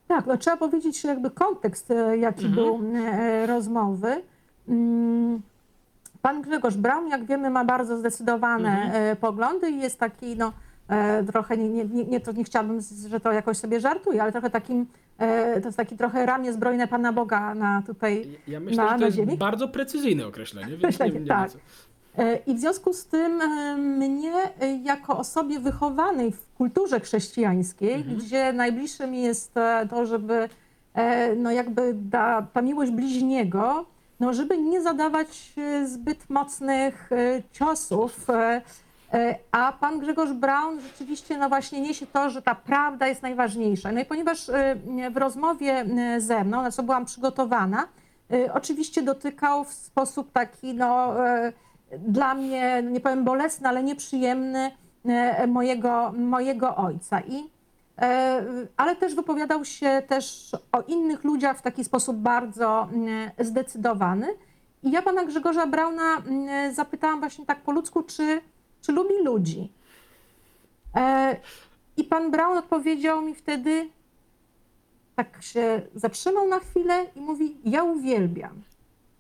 B: Tak, no trzeba powiedzieć jakby kontekst, e, jaki był e, rozmowy. Mm, Pan Grzegorz Braun, jak wiemy, ma bardzo zdecydowane e, poglądy i jest taki, no trochę, nie, nie, nie, nie, to nie chciałabym, że to jakoś sobie żartuje, ale trochę takim, to jest taki trochę ramię zbrojne Pana Boga na tutaj
A: Ja myślę,
B: na,
A: że to jest
B: ziemi.
A: bardzo precyzyjne określenie, więc nie, nie wiem
B: tak.
A: co.
B: E, I w związku z tym e, mnie, e, jako osobie wychowanej w kulturze chrześcijańskiej,
A: Mhm.
B: gdzie najbliższe mi jest e, to, żeby e, no jakby ta, ta miłość bliźniego, no żeby nie zadawać e, zbyt mocnych e, ciosów, e, e, a pan Grzegorz Braun rzeczywiście no właśnie niesie to, że ta prawda jest najważniejsza. No i ponieważ e, w rozmowie e, ze mną, na co byłam przygotowana, e, oczywiście dotykał w sposób taki no e, dla mnie, nie powiem bolesny, ale nieprzyjemny e, mojego, mojego ojca. I, e, ale też wypowiadał się też o innych ludziach w taki sposób bardzo mm, zdecydowany. I ja pana Grzegorza Brauna mm, zapytałam właśnie tak po ludzku, czy, czy lubi ludzi. E, I pan Braun odpowiedział mi wtedy, tak się zatrzymał na chwilę i mówi: Ja uwielbiam.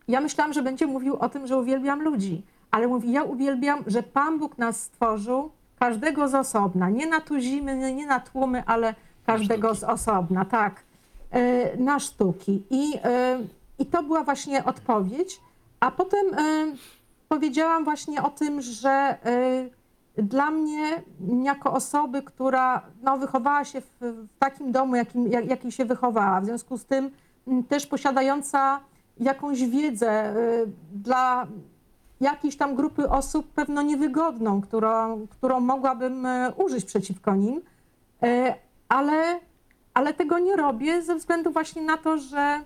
B: Ja myślałam, że będzie mówił o tym, że uwielbiam ludzi, ale mówi: Ja uwielbiam, że Pan Bóg nas stworzył, każdego z osobna. Nie na tuzimy, nie na tłumy, ale każdego z osobna, tak. E, Na sztuki. I, e, I to była właśnie odpowiedź. A potem e, powiedziałam właśnie o tym, że e, dla mnie, jako osoby, która no, wychowała się w, w takim domu, jakim, jak, jaki się wychowała, w związku z tym też posiadająca jakąś wiedzę y, dla jakiejś tam grupy osób pewno niewygodną, którą, którą mogłabym y, użyć przeciwko nim, Y, ale, ale tego nie robię ze względu właśnie na to, że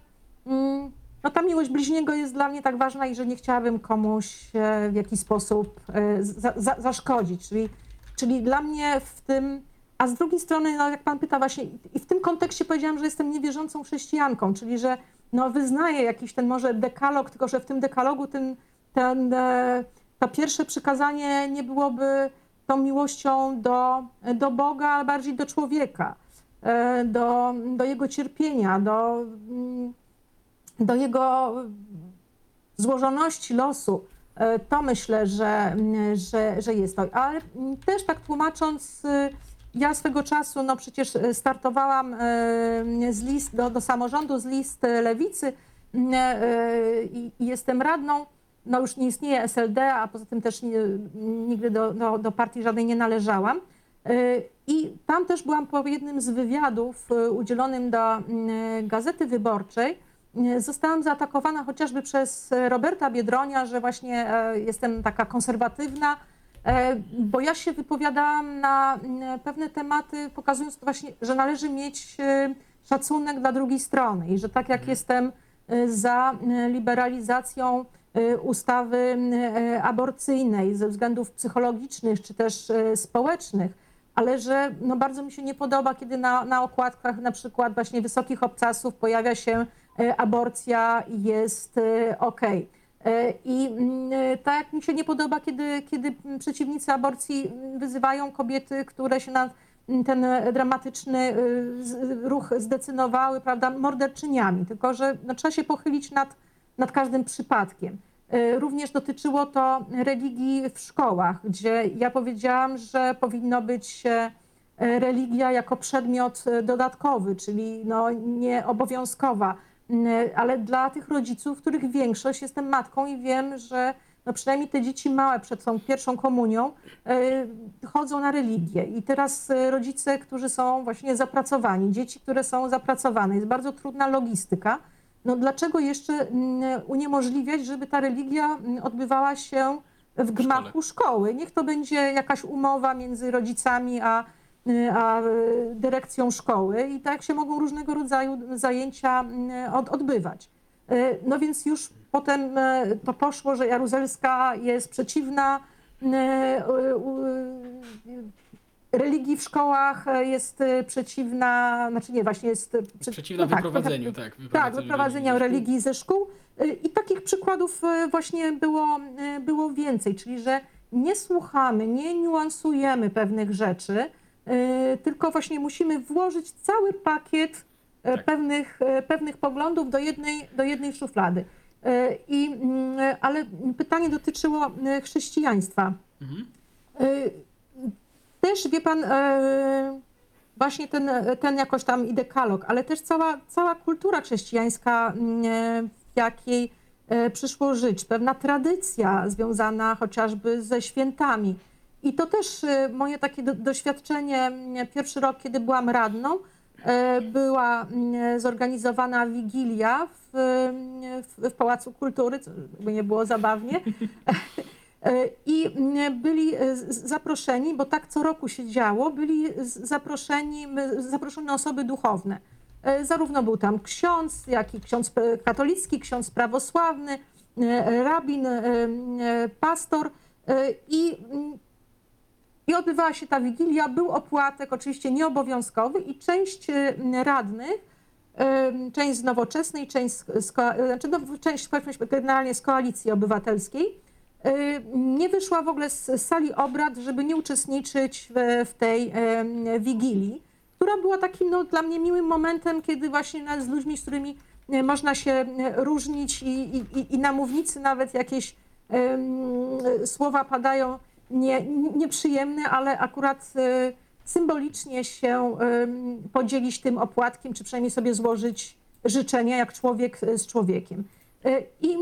B: mm, no, ta miłość bliźniego jest dla mnie tak ważna i że nie chciałabym komuś e, w jakiś sposób e, za, za, zaszkodzić. Czyli, czyli dla mnie w tym, a z drugiej strony, no, jak pan pyta właśnie, i w tym kontekście powiedziałam, że jestem niewierzącą chrześcijanką, czyli że no, wyznaję jakiś ten może dekalog, tylko że w tym dekalogu ten, ten, to pierwsze przykazanie nie byłoby tą miłością do, do Boga, ale bardziej do człowieka, e, do, do jego cierpienia, do, mm, do jego złożoności losu. E, To myślę, że, że, że jest to. Ale też tak tłumacząc, y, ja swego czasu, no przecież y, startowałam e, z list do, do samorządu, z list e, lewicy e, i jestem radną. No już nie istnieje SLD, a poza tym też nigdy do, do, do partii żadnej nie należałam. E, I tam też byłam po jednym z wywiadów e, udzielonym do Gazety Wyborczej. Zostałam zaatakowana chociażby przez e, Roberta Biedronia, że właśnie e, jestem taka konserwatywna, e, bo ja się wypowiadałam na pewne tematy, pokazując właśnie, że należy mieć szacunek dla drugiej strony i że tak jak jestem e, za liberalizacją ustawy aborcyjnej ze względów psychologicznych czy też społecznych, ale że no bardzo mi się nie podoba, kiedy na, na okładkach na przykład właśnie wysokich obcasów pojawia się aborcja i jest ok. I mm, e, tak mi się nie podoba, kiedy, kiedy przeciwnicy aborcji wyzywają kobiety, które się na ten dramatyczny e, ruch zdecydowały, prawda, morderczyniami. Tylko, że no, trzeba się pochylić nad, nad każdym przypadkiem. E, Również dotyczyło to religii w szkołach, gdzie ja powiedziałam, że powinno być e, religia jako przedmiot e, dodatkowy, czyli no, nieobowiązkowa, ale dla tych rodziców, których większość jestem matką i wiem, że no przynajmniej te dzieci małe przed tą pierwszą komunią e, chodzą na religię. I teraz e, rodzice, którzy są właśnie zapracowani, dzieci, które są zapracowane, jest bardzo trudna logistyka. No dlaczego jeszcze uniemożliwiać, żeby ta religia odbywała się w gmachu szkoły? Niech to będzie jakaś umowa między rodzicami a, a y, dyrekcją szkoły i tak się mogą różnego rodzaju zajęcia od, odbywać. Y, No więc już potem y, to poszło, że Jaruzelska jest przeciwna y, y, y, religii w szkołach, y, jest y, przeciwna, znaczy nie, właśnie jest y, prze-
A: Przeciwna
B: no tak,
A: wyprowadzeniu, tak.
B: tak, wyprowadzenia religii ze szkół. Y, I takich przykładów y, właśnie było, y, było więcej, czyli że nie słuchamy, nie niuansujemy pewnych rzeczy, y, tylko właśnie musimy włożyć cały pakiet y,
A: Tak.
B: pewnych, y, pewnych poglądów do jednej, do jednej szuflady. I, mm, ale pytanie dotyczyło chrześcijaństwa.
A: Mhm.
B: Też wie pan, e, właśnie ten, ten jakoś tam i dekalog, ale też cała, cała kultura chrześcijańska, mm, e, w jakiej e, przyszło żyć, pewna tradycja związana chociażby ze świętami. I to też e, moje takie do, doświadczenie, m, pierwszy rok, kiedy byłam radną, e, była m, zorganizowana wigilia w, m, w, w Pałacu Kultury, co by nie było zabawnie. <laughs> E, I mm, byli e, zaproszeni, bo tak co roku się działo, byli zaproszeni, zaproszone osoby duchowne. E, Zarówno był tam ksiądz, jak i ksiądz katolicki, ksiądz prawosławny, rabin, pastor i, mm, i odbywała się ta wigilia. Był opłatek, oczywiście nieobowiązkowy i część e, radnych część z nowoczesnej, część z, znaczy no, część generalnie z koalicji obywatelskiej, y, nie wyszła w ogóle z sali obrad, żeby nie uczestniczyć w, w tej wigilii, która była takim no, dla mnie miłym momentem, kiedy właśnie z ludźmi, z którymi e, można się e, różnić i, i, i- na mównicy nawet jakieś em, słowa padają nie, nieprzyjemne, ale akurat e, symbolicznie się podzielić tym opłatkiem, czy przynajmniej sobie złożyć życzenia, jak człowiek e, z człowiekiem. E, I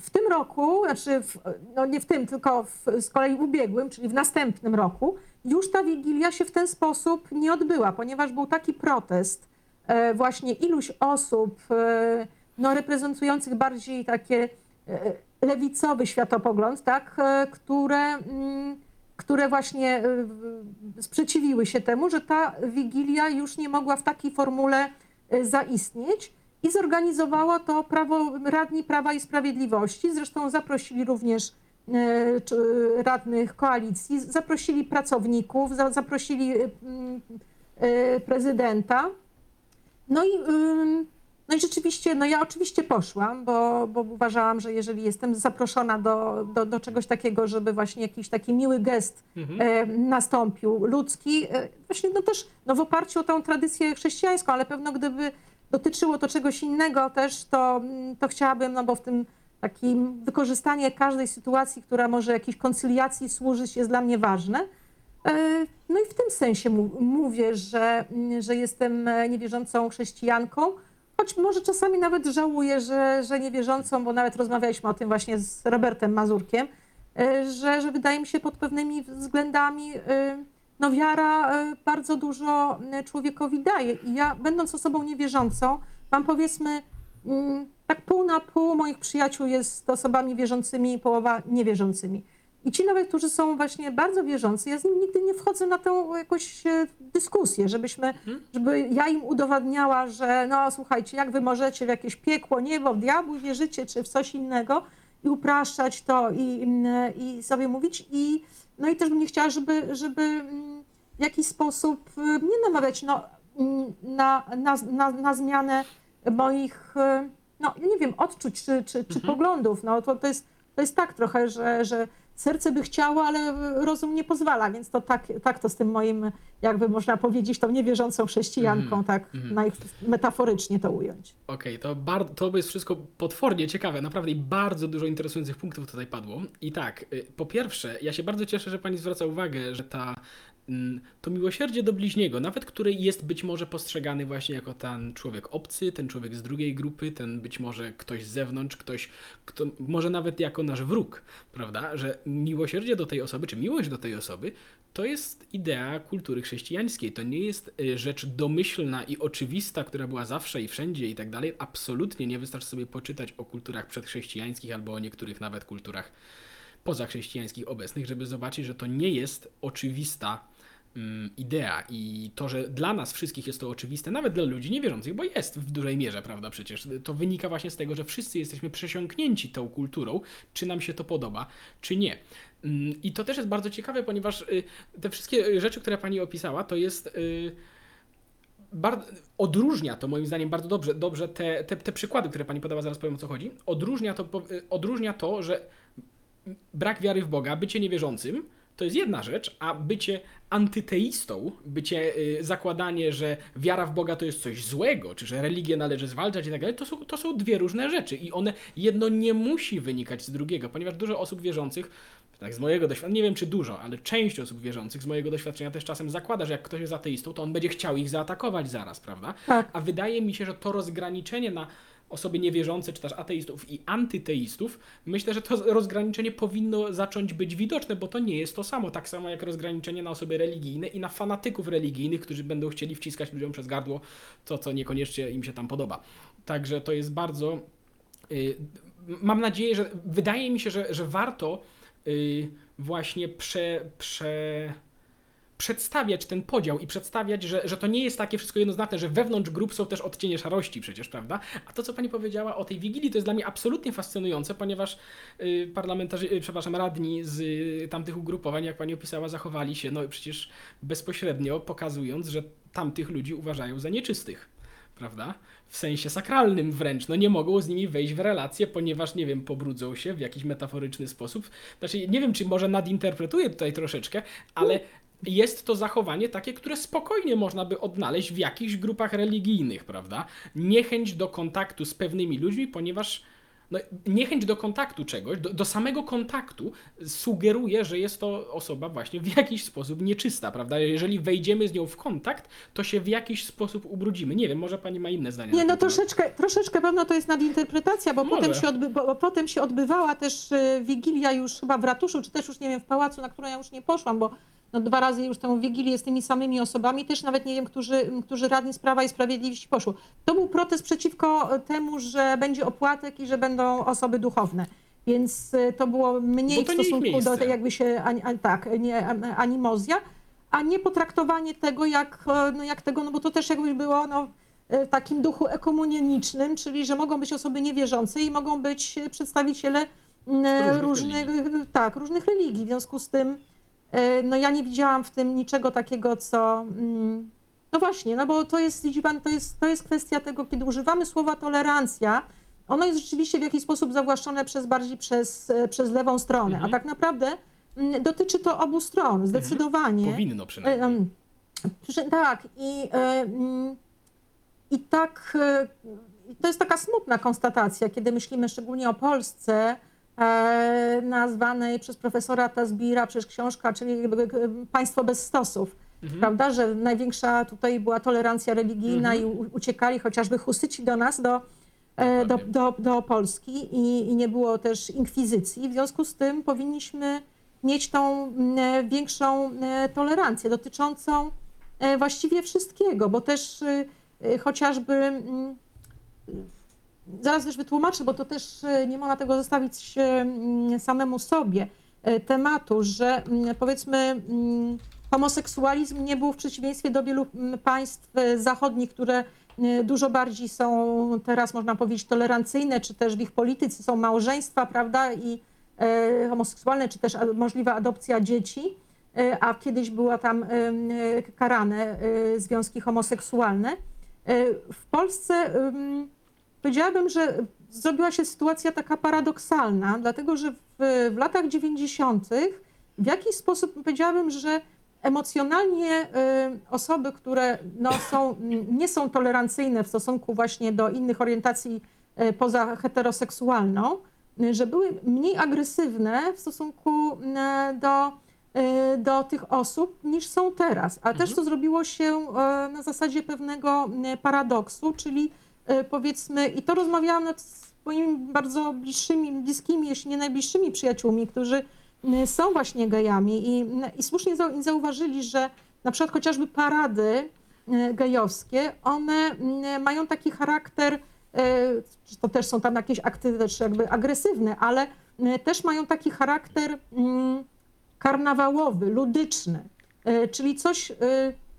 B: w tym roku, znaczy w, no nie w tym, tylko w, z kolei ubiegłym, czyli w następnym roku, już ta wigilia się w ten sposób nie odbyła, ponieważ był taki protest właśnie iluś osób, no, reprezentujących bardziej takie lewicowy światopogląd, tak, e, które, mm, które właśnie e, sprzeciwiły się temu, że ta wigilia już nie mogła w takiej formule e, zaistnieć i zorganizowało to prawo, radni Prawa i Sprawiedliwości. Zresztą zaprosili również radnych koalicji, zaprosili pracowników, za- zaprosili mm, prezydenta. No i, no i rzeczywiście, no ja oczywiście poszłam, bo, bo uważałam, że jeżeli jestem zaproszona do, do, do czegoś takiego, żeby właśnie jakiś taki miły gest
A: Mhm.
B: e, nastąpił, ludzki, e, właśnie no też no w oparciu o tą tradycję chrześcijańską, ale pewno gdyby dotyczyło to czegoś innego też, to, mm, to chciałabym, no bo w tym takim wykorzystanie każdej sytuacji, która może jakiejś koncyliacji służyć, jest dla mnie ważne. E, No i w tym sensie mówię, że, mm, że jestem niewierzącą chrześcijanką, choć może czasami nawet żałuję, że, że niewierzącą, bo nawet rozmawialiśmy o tym właśnie z Robertem Mazurkiem, e, że, że wydaje mi się pod pewnymi względami e, no wiara e, bardzo dużo człowiekowi daje. I ja, będąc osobą niewierzącą, mam powiedzmy mm, tak pół na pół moich przyjaciół jest osobami wierzącymi, połowa niewierzącymi. I ci nawet, którzy są właśnie bardzo wierzący, ja z nimi nigdy nie wchodzę na tę jakąś e, dyskusję, żebyśmy, żeby ja im udowadniała, że no słuchajcie, jak wy możecie w jakieś piekło, niebo, w diabły wierzycie, czy w coś innego i upraszczać to i, mm, i sobie mówić. I, no i też bym nie chciała, żeby, żeby mm, w jakiś sposób e, mnie namawiać no, mm, na, na, na, na zmianę moich, e, no nie wiem, odczuć czy, czy, czy poglądów. No to, to, jest, to jest tak trochę, że, że serce by chciało, ale rozum nie pozwala, więc to tak, tak to z tym moim, jakby można powiedzieć, tą niewierzącą chrześcijanką,
A: Mhm,
B: tak naj, metaforycznie to ująć.
A: Okej, to, bar- to jest wszystko potwornie ciekawe, naprawdę bardzo dużo interesujących punktów tutaj padło. I tak, y, po pierwsze, ja się bardzo cieszę, że pani zwraca uwagę, że ta, mm, to miłosierdzie do bliźniego, nawet który jest być może postrzegany właśnie jako ten człowiek obcy, ten człowiek z drugiej grupy, ten być może ktoś z zewnątrz, ktoś, kto, może nawet jako nasz wróg, prawda? Że miłosierdzie do tej osoby, czy miłość do tej osoby, to jest idea kultury chrześcijańskiej. To nie jest y, rzecz domyślna i oczywista, która była zawsze i wszędzie i tak dalej. Absolutnie nie wystarczy sobie poczytać o kulturach przedchrześcijańskich albo o niektórych nawet kulturach pozachrześcijańskich obecnych, żeby zobaczyć, że to nie jest oczywista idea i to, że dla nas wszystkich jest to oczywiste, nawet dla ludzi niewierzących, bo jest w dużej mierze, prawda, przecież to wynika właśnie z tego, że wszyscy jesteśmy przesiąknięci tą kulturą, czy nam się to podoba, czy nie. Mm, I to też jest bardzo ciekawe, ponieważ y, te wszystkie rzeczy, które pani opisała, to jest y, bardzo, odróżnia to moim zdaniem bardzo dobrze, dobrze te, te, te przykłady, które pani podała, zaraz powiem o co chodzi, odróżnia to, y, odróżnia to, że brak wiary w Boga, bycie niewierzącym, to jest jedna rzecz, a bycie antyteistą, bycie y, zakładanie, że wiara w Boga to jest coś złego, czy że religię należy zwalczać i tak dalej, to są, to są dwie różne rzeczy i one jedno nie musi wynikać z drugiego, ponieważ dużo osób wierzących, tak z mojego doświadczenia, nie wiem czy dużo, ale część osób wierzących z mojego doświadczenia też czasem zakłada, że jak ktoś jest ateistą, to on będzie chciał ich zaatakować zaraz, prawda?
B: Tak.
A: A wydaje mi się, że to rozgraniczenie na osoby niewierzące, czy też ateistów i antyteistów, myślę, że to rozgraniczenie powinno zacząć być widoczne, bo to nie jest to samo. Tak samo jak rozgraniczenie na osoby religijne i na fanatyków religijnych, którzy będą chcieli wciskać ludziom przez gardło to, co niekoniecznie im się tam podoba. Także to jest bardzo. y, Mam nadzieję, że wydaje mi się, że, że warto y, właśnie prze, prze, przedstawiać ten podział i przedstawiać, że, że to nie jest takie wszystko jednoznaczne, że wewnątrz grup są też odcienie szarości przecież, prawda? A to, co pani powiedziała o tej Wigilii, to jest dla mnie absolutnie fascynujące, ponieważ y, parlamentarzy, y, przepraszam, radni z y, tamtych ugrupowań, jak pani opisała, zachowali się, no przecież bezpośrednio pokazując, że tamtych ludzi uważają za nieczystych, prawda? W sensie sakralnym wręcz, no nie mogą z nimi wejść w relacje, ponieważ, nie wiem, pobrudzą się w jakiś metaforyczny sposób. Znaczy, nie wiem, czy może nadinterpretuję tutaj troszeczkę, ale jest to zachowanie takie, które spokojnie można by odnaleźć w jakichś grupach religijnych, prawda? Niechęć do kontaktu z pewnymi ludźmi, ponieważ no, niechęć do kontaktu czegoś, do, do samego kontaktu sugeruje, że jest to osoba właśnie w jakiś sposób nieczysta, prawda? Jeżeli wejdziemy z nią w kontakt, to się w jakiś sposób ubrudzimy. Nie wiem, może pani ma inne zdanie.
B: Nie, no troszeczkę, troszeczkę pewno to jest nadinterpretacja, bo
A: Może.
B: potem się, odby, bo potem się odbywała też y, Wigilia już chyba w ratuszu, czy też już nie wiem, w pałacu, na którą ja już nie poszłam, bo no, dwa razy już tę Wigilię z tymi samymi osobami, też nawet nie wiem, którzy, którzy radni z Prawa i Sprawiedliwości poszło. To był protest przeciwko temu, że będzie opłatek i że będą osoby duchowne. Więc y, to było mniej w
A: to ich
B: stosunku do tej jakby się, ani, tak, nie, animozja, a nie potraktowanie tego jak, e, no jak tego, no bo to też jakby było no, e, w takim duchu ekumenicznym, czyli że mogą być osoby niewierzące i mogą być przedstawiciele
A: Różnych
B: różnych, tak, różnych religii. W związku z tym no ja nie widziałam w tym niczego takiego, co mm, no właśnie, no bo to jest, widzi pan, to jest, to jest kwestia tego, kiedy używamy słowa tolerancja, ono jest rzeczywiście w jakiś sposób zawłaszczone przez bardziej przez, e, przez lewą stronę,
A: Mhm.
B: a tak naprawdę mm, dotyczy to obu stron, zdecydowanie.
A: Powinno
B: E,
A: przynajmniej.
B: Przy- Tak, i, e, mm, i tak e, to jest taka smutna konstatacja, kiedy myślimy szczególnie o Polsce, e, nazwanej przez profesora Tazbira, przez książka, czyli e, Państwo bez stosów.
A: Mhm.
B: Prawda, że największa tutaj była tolerancja religijna
A: Mhm.
B: i uciekali chociażby husyci do nas, do, e, do, do, do Polski i, i nie było też inkwizycji. W związku z tym powinniśmy mieć tą większą e, tolerancję dotyczącą e, właściwie wszystkiego, bo też e, e, chociażby zaraz też wytłumaczę, bo to też e, nie można tego zostawić e, mm, samemu sobie e, tematu, że mm, powiedzmy mm, homoseksualizm nie był w przeciwieństwie do wielu państw zachodnich, które dużo bardziej są teraz można powiedzieć tolerancyjne, czy też w ich polityce są małżeństwa, prawda, i homoseksualne, czy też możliwa adopcja dzieci, a kiedyś była tam karane związki homoseksualne. W Polsce powiedziałabym, że zrobiła się sytuacja taka paradoksalna, dlatego że w, w latach 90. w jakiś sposób powiedziałabym, że emocjonalnie y, osoby, które no, są, nie są tolerancyjne w stosunku właśnie do innych orientacji y, poza heteroseksualną, że były mniej agresywne w stosunku y, do, do tych osób niż są teraz. A też to zrobiło się na zasadzie pewnego paradoksu, czyli powiedzmy, i to rozmawiałam nawet z moimi bardzo bliższymi, bliskimi, jeśli nie najbliższymi przyjaciółmi, którzy są właśnie gejami i, i słusznie zau- zauważyli, że na przykład chociażby parady gejowskie, one mają taki charakter, czy to też są tam jakieś akty też jakby agresywne, ale też mają taki charakter karnawałowy, ludyczny, y, czyli coś, y,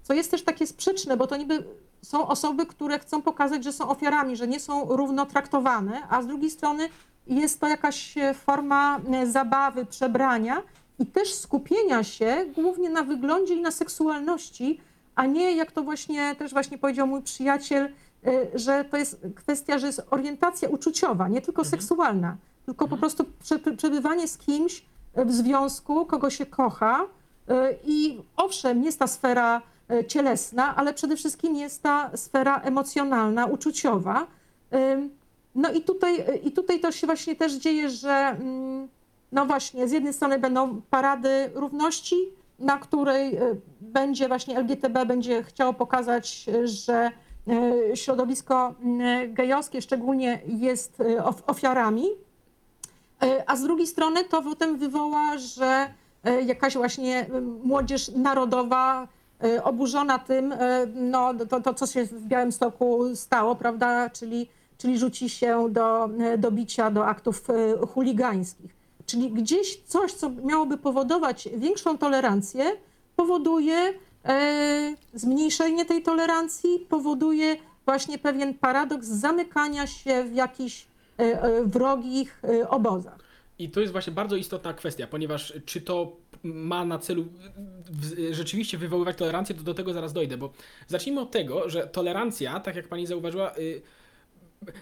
B: co jest też takie sprzeczne, bo to niby są osoby, które chcą pokazać, że są ofiarami, że nie są równo traktowane, a z drugiej strony jest to jakaś e, forma e, zabawy, przebrania i też skupienia się głównie na wyglądzie i na seksualności, a nie jak to właśnie też właśnie powiedział mój przyjaciel, e, że to jest kwestia, że jest orientacja uczuciowa, nie tylko seksualna, tylko po prostu prze, przebywanie z kimś w związku, kogo się kocha i owszem, jest ta sfera cielesna, ale przede wszystkim jest ta sfera emocjonalna, uczuciowa. No i tutaj, i tutaj to się właśnie też dzieje, że mm, no właśnie, z jednej strony będą parady równości, na której e, będzie właśnie LGTB będzie chciało pokazać, e, że e, środowisko m, gejowskie szczególnie jest e, of- ofiarami, E, a z drugiej strony to potem wywoła, że e, jakaś właśnie e, młodzież narodowa e, oburzona tym, e, no, to, to co się w Białymstoku stało, prawda, czyli, czyli rzuci się do, e, do bicia, do aktów chuligańskich. Czyli gdzieś coś, co miałoby powodować większą tolerancję, powoduje zmniejszenie tej tolerancji, powoduje właśnie pewien paradoks zamykania się w jakichś wrogich obozach.
A: I to jest właśnie bardzo istotna kwestia, ponieważ czy to ma na celu rzeczywiście wywoływać tolerancję, to do tego zaraz dojdę, bo zacznijmy od tego, że tolerancja, tak jak pani zauważyła, y,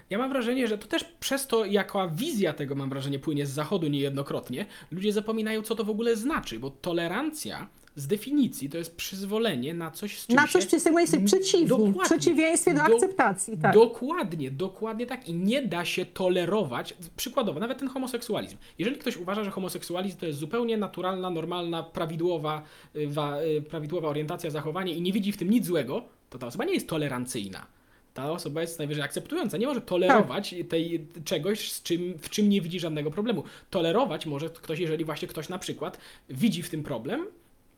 A: ja mam wrażenie, że to też przez to, jaka wizja tego, mam wrażenie, płynie z zachodu niejednokrotnie, ludzie zapominają, co to w ogóle znaczy, bo tolerancja z definicji to jest przyzwolenie na coś, z czym
B: Na coś,
A: się...
B: czy jest jesteś w przeciwieństwie do
A: Do-
B: akceptacji. Tak.
A: Dokładnie, dokładnie tak. I nie da się tolerować, przykładowo, nawet ten homoseksualizm. Jeżeli ktoś uważa, że homoseksualizm to jest zupełnie naturalna, normalna, prawidłowa, y, wa, y, prawidłowa orientacja, zachowanie i nie widzi w tym nic złego, to ta osoba nie jest tolerancyjna. Ta osoba jest najwyżej akceptująca. Nie może tolerować tej, czegoś, z czym, w czym nie widzi żadnego problemu. Tolerować może ktoś, jeżeli właśnie ktoś na przykład widzi w tym problem,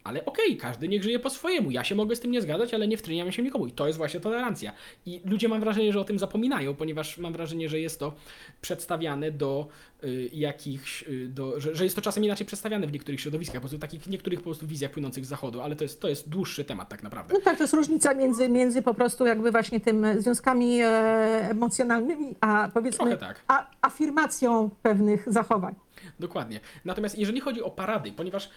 A: ale okej, każdy niech żyje po swojemu. Ja się mogę z tym nie zgadzać, ale nie wtryniam się nikomu. I to jest właśnie tolerancja. I ludzie mam wrażenie, że o tym zapominają, ponieważ mam wrażenie, że jest to przedstawiane do y, jakichś, y, do, że, że jest to czasem inaczej przedstawiane w niektórych środowiskach, po prostu takich niektórych po prostu wizjach płynących z zachodu, ale to jest, to jest dłuższy temat tak naprawdę.
B: No tak, to jest różnica między, między po prostu jakby właśnie tym związkami e, emocjonalnymi, a powiedzmy
A: tak.
B: a, afirmacją pewnych zachowań.
A: Dokładnie. Natomiast jeżeli chodzi o parady, ponieważ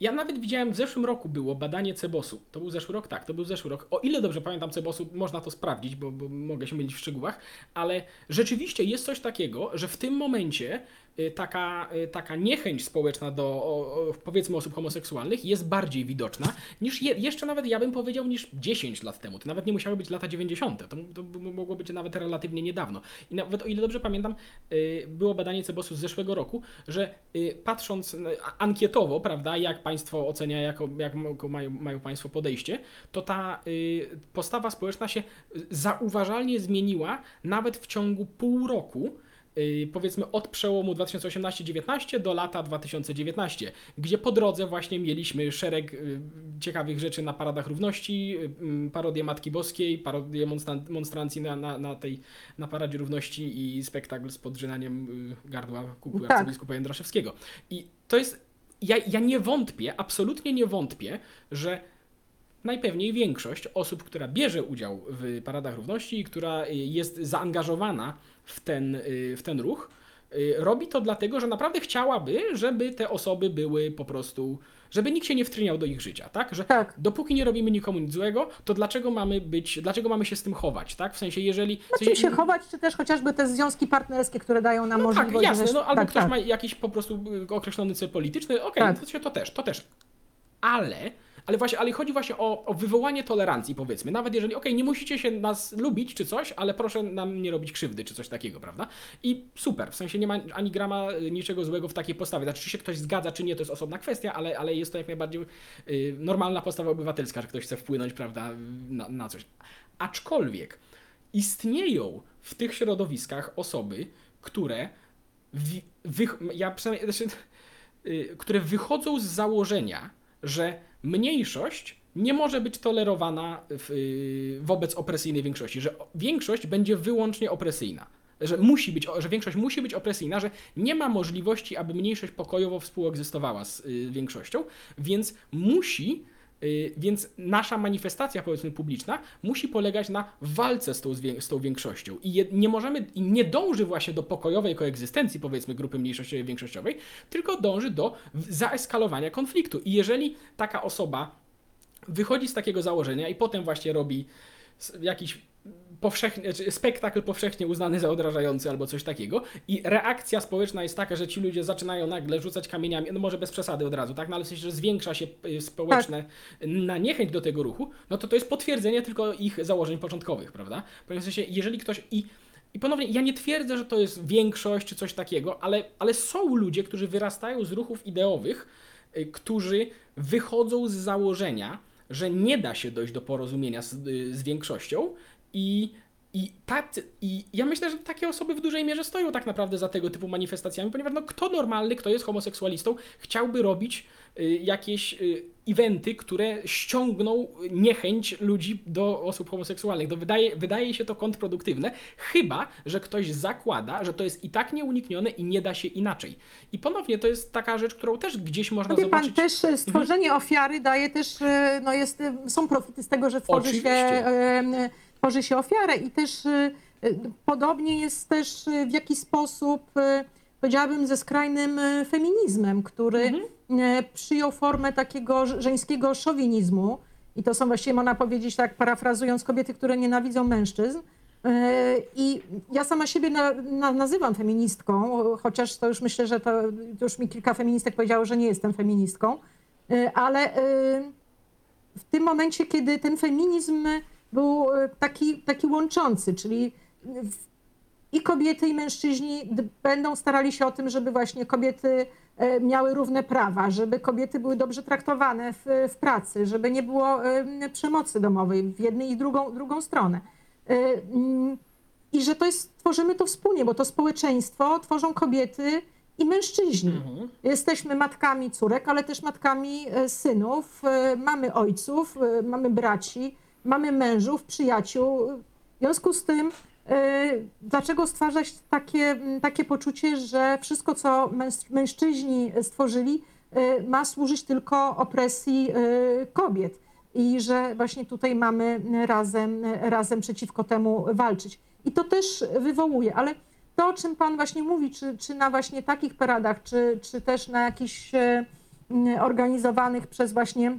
A: ja nawet widziałem w zeszłym roku było badanie Cebosu. To był zeszły rok? Tak, to był zeszły rok. O ile dobrze pamiętam Cebosu, można to sprawdzić, bo, bo mogę się mylić w szczegółach, ale rzeczywiście jest coś takiego, że w tym momencie y, taka, y, taka niechęć społeczna do powiedzmy osób homoseksualnych jest bardziej widoczna niż je, jeszcze nawet ja bym powiedział niż 10 lat temu. To nawet nie musiały być lata 90. To, to mogło być nawet relatywnie niedawno. I nawet o ile dobrze pamiętam, y, było badanie Cebosu z zeszłego roku, że y, patrząc ankietowo, prawda, jak państwo ocenia, jako, jak mają, mają państwo podejście, to ta y, postawa społeczna się y, zauważalnie zmieniła nawet w ciągu pół roku. Y, Powiedzmy od przełomu 2018-19 do lata 2019, gdzie po drodze właśnie mieliśmy szereg y, ciekawych rzeczy na paradach równości, y, mm, parodię Matki Boskiej, parodię monstrancji na, na, na tej na paradzie równości i spektakl z podrzynaniem gardła kukły
B: Tak.
A: arcybiskupa Jędraszewskiego. I to jest, ja, ja nie wątpię, absolutnie nie wątpię, że najpewniej większość osób, która bierze udział w paradach równości i która y, jest zaangażowana w ten, y, w ten ruch, y, robi to dlatego, że naprawdę chciałaby, żeby te osoby były po prostu, żeby nikt się nie wtryniał do ich życia, tak? Że
B: Tak.
A: dopóki nie robimy nikomu nic złego, to dlaczego mamy być, dlaczego mamy się z tym chować, tak? W sensie, jeżeli... w
B: No
A: sensie,
B: się chować, czy też chociażby te związki partnerskie, które dają nam
A: no tak,
B: możliwość...
A: jasne,
B: że-
A: no, albo
B: tak,
A: ktoś
B: tak.
A: ma jakiś po prostu określony cel polityczny, okej,
B: Tak.
A: to, się to też, to też. Ale, ale właśnie, ale chodzi właśnie o, o wywołanie tolerancji, powiedzmy. Nawet jeżeli, okej, nie musicie się nas lubić czy coś, ale proszę nam nie robić krzywdy czy coś takiego, prawda? I super, w sensie nie ma ani grama y, niczego złego w takiej postawie. Znaczy, czy się ktoś zgadza, czy nie, to jest osobna kwestia, ale, ale jest to jak najbardziej y, normalna postawa obywatelska, że ktoś chce wpłynąć, prawda, na, na coś. Aczkolwiek istnieją w tych środowiskach osoby, które wych, ja przynajmniej, znaczy, y, które wychodzą z założenia, że mniejszość nie może być tolerowana w, y, wobec opresyjnej większości, że większość będzie wyłącznie opresyjna. Że musi być, że większość musi być opresyjna, że nie ma możliwości, aby mniejszość pokojowo współegzystowała z y, większością, więc musi Więc nasza manifestacja, powiedzmy, publiczna musi polegać na walce z tą, z tą większością. I nie możemy, i nie dąży właśnie do pokojowej koegzystencji, powiedzmy, grupy mniejszościowej, większościowej, tylko dąży do zaeskalowania konfliktu. I jeżeli taka osoba wychodzi z takiego założenia i potem właśnie robi jakiś powszechnie, czy spektakl powszechnie uznany za odrażający albo coś takiego i reakcja społeczna jest taka, że ci ludzie zaczynają nagle rzucać kamieniami, no może bez przesady od razu, tak, no ale w sensie, że zwiększa się y, społeczne na niechęć do tego ruchu, no to to jest potwierdzenie tylko ich założeń początkowych, prawda? W sensie, jeżeli ktoś i i ponownie, ja nie twierdzę, że to jest większość czy coś takiego, ale, ale są ludzie, którzy wyrastają z ruchów ideowych, y, którzy wychodzą z założenia, że nie da się dojść do porozumienia z, y, z większością I, i, tacy, I ja myślę, że takie osoby w dużej mierze stoją tak naprawdę za tego typu manifestacjami, ponieważ no, kto normalny, kto jest homoseksualistą, chciałby robić y, jakieś y, eventy, które ściągną niechęć ludzi do osób homoseksualnych. To wydaje, wydaje się to kontrproduktywne, chyba, że ktoś zakłada, że to jest i tak nieuniknione i nie da się inaczej. I ponownie to jest taka rzecz, którą też gdzieś można
B: wie pan,
A: zobaczyć.
B: też e, stworzenie ofiary daje też, e, no jest, są profity z tego, że tworzy się,
A: Oczywiście.
B: e, tworzy się ofiarę i też e, e, podobnie jest też e, w jakiś sposób, powiedziałabym, ze skrajnym feminizmem, który
A: Mhm.
B: przyjął formę takiego żeńskiego szowinizmu i to są właściwie, można powiedzieć tak parafrazując, kobiety, które nienawidzą mężczyzn. I ja sama siebie na, na, nazywam feministką, chociaż to już myślę, że to już mi kilka feministek powiedziało, że nie jestem feministką, ale w tym momencie, kiedy ten feminizm był e, taki, taki łączący, czyli i kobiety, i mężczyźni będą starali się o tym, żeby właśnie kobiety e, miały równe prawa, żeby kobiety były dobrze traktowane w, w pracy, żeby nie było e, przemocy domowej w jednej i drugą, drugą stronę. Mm, I że to jest, tworzymy to wspólnie, bo to społeczeństwo tworzą kobiety i mężczyźni.
A: Mhm.
B: Jesteśmy matkami córek, ale też matkami synów, mamy ojców, mamy braci, mamy mężów, przyjaciół. W związku z tym, e, dlaczego stwarzać takie, m, takie poczucie, że wszystko, co mężczyźni stworzyli, e, ma służyć tylko opresji e, kobiet i że właśnie tutaj mamy razem, razem przeciwko temu walczyć. I to też wywołuje, ale to, o czym Pan właśnie mówi, czy, czy na właśnie takich paradach, czy, czy też na jakichś organizowanych przez właśnie,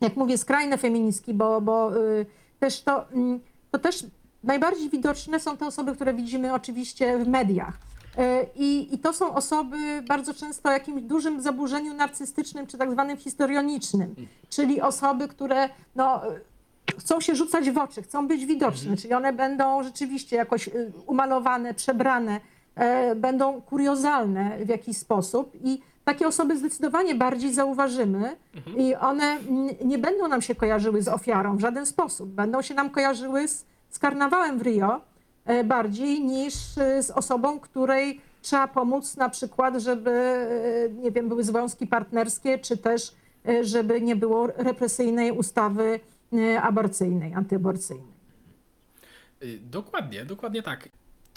B: jak mówię, skrajne feministki, bo, bo y, też to, mm, to też najbardziej widoczne są te osoby, które widzimy oczywiście w mediach. E, I, I to są osoby bardzo często o jakimś dużym zaburzeniu narcystycznym, czy tak zwanym histrionicznym, czyli osoby, które no, chcą się rzucać w oczy, chcą być widoczne, czyli one będą rzeczywiście jakoś y, umalowane, przebrane, e, będą kuriozalne w jakiś sposób i takie osoby zdecydowanie bardziej zauważymy i one nie będą nam się kojarzyły z ofiarą w żaden sposób. Będą się nam kojarzyły z, z karnawałem w Rio e, bardziej niż e, z osobą, której trzeba pomóc na przykład, żeby, e, nie wiem, były związki partnerskie, czy też żeby nie było represyjnej ustawy aborcyjnej, antyaborcyjnej.
A: Y, Dokładnie, dokładnie tak.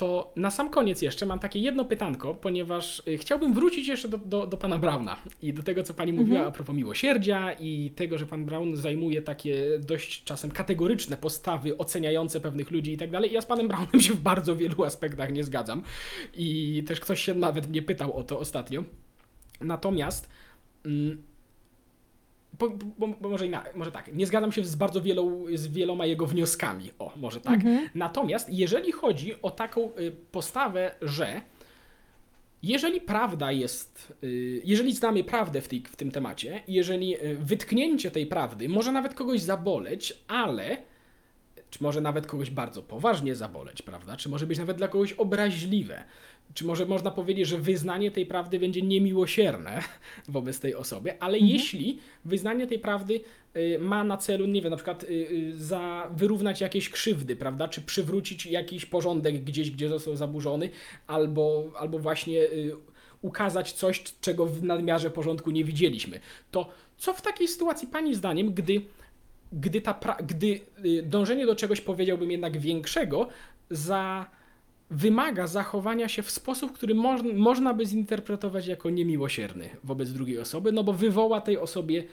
A: To na sam koniec jeszcze mam takie jedno pytanko, ponieważ y, chciałbym wrócić jeszcze do, do, do pana Brauna i do tego, co pani mówiła a propos miłosierdzia i tego, że pan Brown zajmuje takie dość czasem kategoryczne postawy oceniające pewnych ludzi i tak dalej. Ja z panem Brownem się w bardzo wielu aspektach nie zgadzam i też ktoś się nawet mnie pytał o to ostatnio. Natomiast mm, bo, bo, bo może, inna, może tak, nie zgadzam się z bardzo wielą, z wieloma jego wnioskami. O, może tak. Natomiast jeżeli chodzi o taką y, postawę, że jeżeli prawda jest, y, jeżeli znamy prawdę w, tej, w tym temacie, jeżeli y, wytknięcie tej prawdy może nawet kogoś zaboleć, ale czy może nawet kogoś bardzo poważnie zaboleć, prawda? Czy może być nawet dla kogoś obraźliwe? Czy może można powiedzieć, że wyznanie tej prawdy będzie niemiłosierne <laughs> wobec tej osoby, ale jeśli wyznanie tej prawdy y, ma na celu, nie wiem, na przykład y, y, za wyrównać jakieś krzywdy, prawda? Czy przywrócić jakiś porządek gdzieś, gdzie został zaburzony, albo, albo właśnie ukazać coś, czego w nadmiarze porządku nie widzieliśmy, to co w takiej sytuacji Pani zdaniem, gdy gdy, ta gdy y, dążenie do czegoś powiedziałbym jednak większego, za wymaga zachowania się w sposób, który moż- można by zinterpretować jako niemiłosierny wobec drugiej osoby, no bo wywoła tej osobie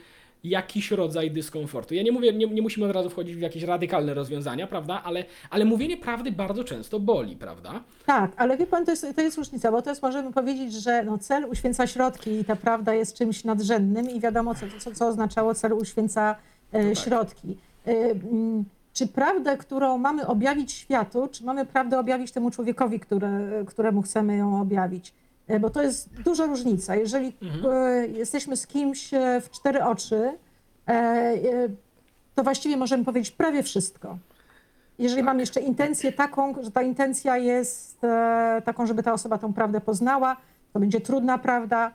A: jakiś rodzaj dyskomfortu. Ja nie mówię, nie, nie musimy od razu wchodzić w jakieś radykalne rozwiązania, prawda, ale, ale mówienie prawdy bardzo często boli, prawda?
B: Tak, ale wie pan, to jest, to jest różnica, bo jest, możemy powiedzieć, że no, cel uświęca środki i ta prawda jest czymś nadrzędnym i wiadomo, co, co, co oznaczało cel uświęca
A: tak.
B: środki. E, mm, czy prawdę, którą mamy objawić światu, czy mamy prawdę objawić temu człowiekowi, które, któremu chcemy ją objawić? E, Bo to jest duża różnica. Jeżeli e, jesteśmy z kimś e, w cztery oczy, e, e, to właściwie możemy powiedzieć prawie wszystko. Jeżeli mam jeszcze intencję taką, że ta intencja jest e, taką, żeby ta osoba tą prawdę poznała, to będzie trudna prawda,